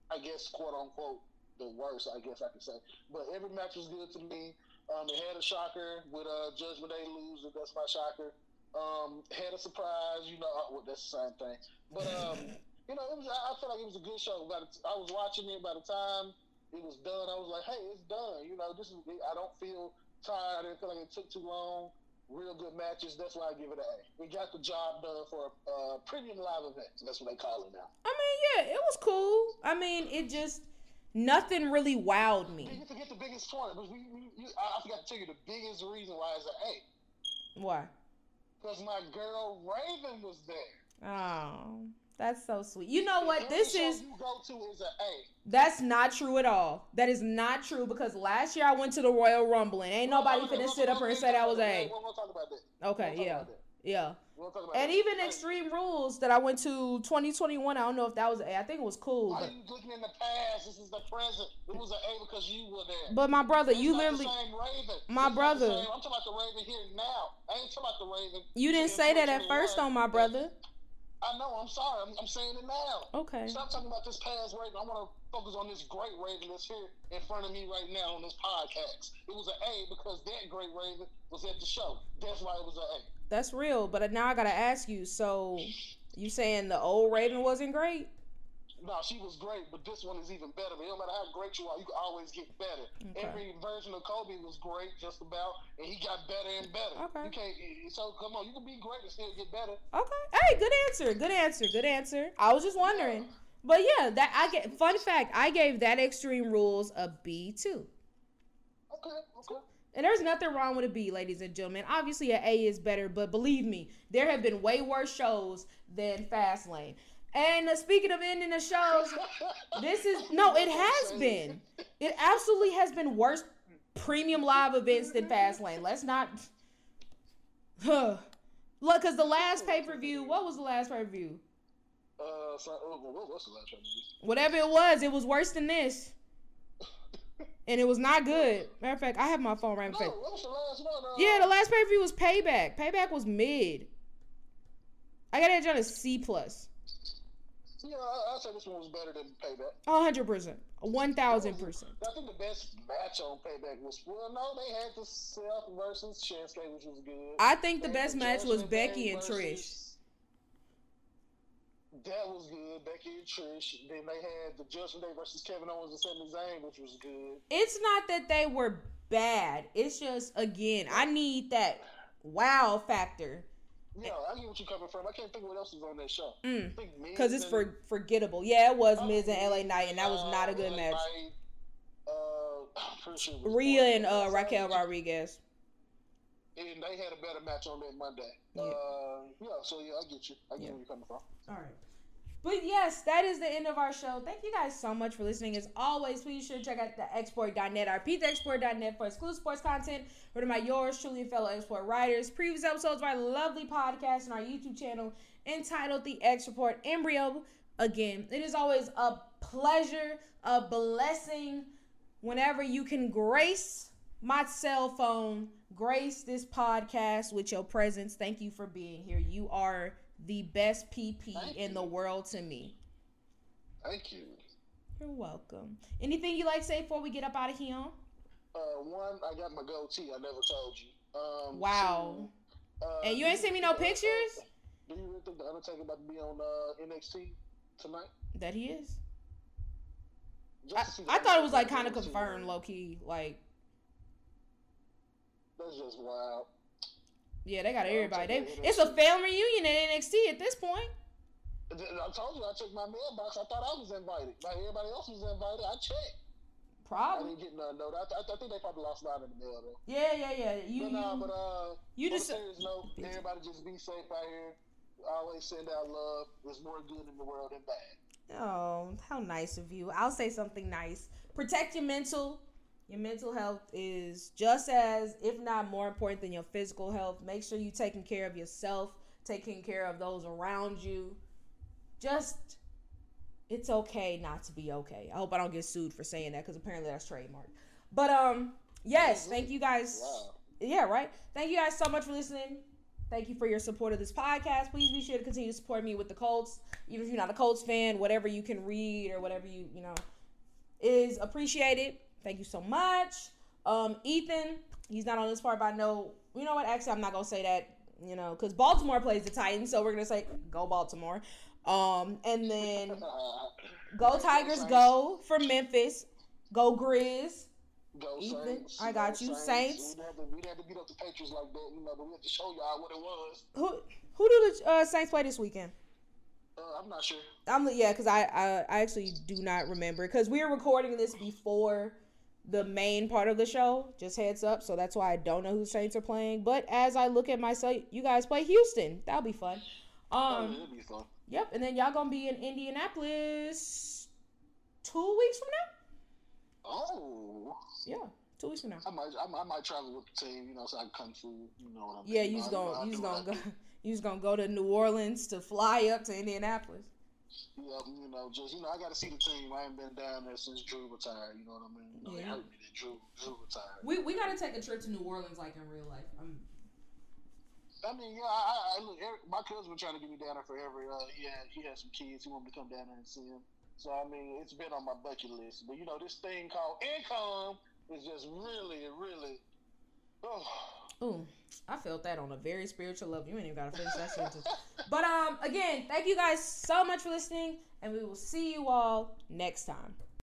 I guess, quote unquote, the worst. I guess I could say. But every match was good to me. Um, it had a shocker with uh, Judgment Day losing. That's my shocker. Um, had a surprise. You know, uh, well, that's the same thing. But um, you know, it was. I, I felt like it was a good show. By the t- I was watching it. By the time it was done, I was like, hey, it's done. You know, this is. I don't feel tired. I didn't feel like it took too long. Real good matches. That's why I give it an A. We got the job done for a uh, premium live event. That's what they call it now. I mean, yeah, it was cool. I mean, it just nothing really wowed me. You forget the biggest point. But we, we, you, I I forgot to tell you the biggest reason why it's an A. Why? Because my girl Raven was there. Oh, that's so sweet. You know what? Every This is you go to is an A. that's not true at all. That is not true because last year I went to the Royal Rumble and ain't nobody finna we'll- sit up we'll- here and say that was A. We're gonna talk about that. Okay, We'll yeah, that. yeah. We'll talk about And that. even Extreme Rules that I went to 2021, I don't know if that was A. I think it was cool. Why But, you looking in the past? This is the present. It was an A because you were there. but my brother, It's you literally, the same Raven. My It's brother. I'm talking about the Raven here now. I ain't talking about the Raven. you didn't say that at first on my brother. I know. I'm sorry. I'm, I'm saying it now. Okay. Stop talking about this past Raven. I want to focus on this great Raven that's here in front of me right now on this podcast. It was an A because that great Raven was at the show. That's why it was an A. That's real. But now I gotta ask you. So you saying the old Raven wasn't great? No, she was great, but this one is even better. It don't matter how great you are, you can always get better. Okay. Every version of Kobe was great, just about, and he got better and better. Okay. You can't. So come on, you can be great and still get better. Okay. Hey, good answer. Good answer. Good answer. I was just wondering. But yeah, that I get. Fun fact: I gave that Extreme Rules a B too. Okay. Okay. And there's nothing wrong with a B, ladies and gentlemen. Obviously, an A is better, but believe me, there have been way worse shows than Fastlane. And uh, speaking of ending the shows, this is no, it has been. It absolutely has been worse premium live events than Fastlane. Let's not. Huh. Look, because the last pay per view, what was the last pay per view? Uh, so, uh, what, what's the last one? Whatever it was, it was worse than this. and it was not good. Matter of fact, I have my phone right in No, front. what was the last one? Uh, Yeah, the last pay per view was Payback. Payback was mid. I got it on a C plus. Yeah, I, I'd say this one was better than Payback. A hundred percent. One thousand percent. I think the best match on Payback was well, no, they had the Seth versus Shinsuke, which was good. I think the They best match was Becky and Trish. That was good, Becky and Trish. Then they had the Judgment Day versus Kevin Owens and Sami Zayn, which was good. It's not that they were bad. It's just again, I need that wow factor. Yeah, I get what you're coming from. I can't think what else was on that show. Mm. I think Miz Cause it's for forgettable. Yeah, it was Oh, Miz and LA Knight, and that was uh, not a good LA match. Knight, uh, sure Rhea and uh, Raquel Rodriguez. And they had a better match on that Monday. Yeah. Uh, yeah, so yeah, I get you. I get Yeah. where you're coming from. All right. But yes, that is the end of our show. Thank you guys so much for listening. As always, please sure to check out thexreport.net, our xreport.net for exclusive sports content. Written by yours truly fellow X Report writers. Previous episodes of our lovely podcast and our YouTube channel entitled The X Report Embryo. Again, it is always a pleasure, a blessing whenever you can grace my cell phone, grace this podcast with your presence. Thank you for being here. You are the best PP Thank in you. the world to me. Thank you. You're welcome. Anything you like to say before we get up out of here? Uh, one, I got my goatee. I never told you. Um, Wow. two, uh, And you ain't sent me no uh, pictures? do you really think the Undertaker about to be on uh, NXT tonight? That he is. I, to see the I thought it was like kind of confirmed, low key. Like, That's just wild. Yeah, they got Yeah, everybody. They, it's a family reunion at NXT at this point. I told you I checked my mailbox. I thought I was invited. Like everybody else was invited. I checked. Probably. I didn't get none though. I, I, I think they probably lost nine in the mail though. Yeah, yeah, yeah. You, but nah, you, but uh, you just. serious note, everybody just be safe out here. Always send out love. There's more good in the world than bad. Oh, how nice of you. I'll say something nice. Protect your mental. Your mental health is just as, if not more important than your physical health. Make sure you're taking care of yourself, taking care of those around you. Just, it's okay not to be okay. I hope I don't get sued for saying that because apparently that's trademark. But, um, yes, thank you guys. Wow. Yeah, right. Thank you guys so much for listening. Thank you for your support of this podcast. Please be sure to continue to support me with the Colts. Even if you're not a Colts fan, whatever you can read or whatever you, you know, is appreciated. Thank you so much. Um, Ethan, he's not on this part, but I know, you know what? Actually, I'm not going to say that, you know, because Baltimore plays the Titans. So we're going to say, go Baltimore. Um, and then go Tigers, go for Memphis. Go Grizz. Go Ethan, Saints. I got you. Saints. We had, to, we had to beat up the Patriots like that, you know, but we had to show y'all what it was. Who who do the uh, Saints play this weekend? Uh, I'm not sure. I'm yeah, because I, I I actually do not remember because we are recording this before the main part of the show. Just heads up, so that's why I don't know who Saints are playing. But as I look at myself, you guys play Houston. That'll be fun. oh, Um, it'll be fun. yep, and then y'all gonna be in Indianapolis two weeks from now. Oh, Yeah, two weeks from now. I might, I, might- I might travel with the team, you know, so I can kung fu, you know what I mean? Yeah, You you's gonna you's gonna go you's gonna go to New Orleans to fly up to Indianapolis. Yeah, you know, just you know, I got to see the team. I ain't been down there since Drew retired. You know what I mean? You know, It Yeah. hurt me that Drew Drew retired. We we gotta take a trip to New Orleans like in real life. I'm, I mean, yeah, I, I, I look. Every, my cousin been trying to get me down there forever. Uh, he had he had some kids. He wanted me to come down there and see him. So I mean, it's been on my bucket list. But you know, this thing called income is just really, really. Oh. Ooh, I felt that on a very spiritual level. You ain't even gotta finish that sentence. But um, again, thank you guys so much for listening, and we will see you all next time.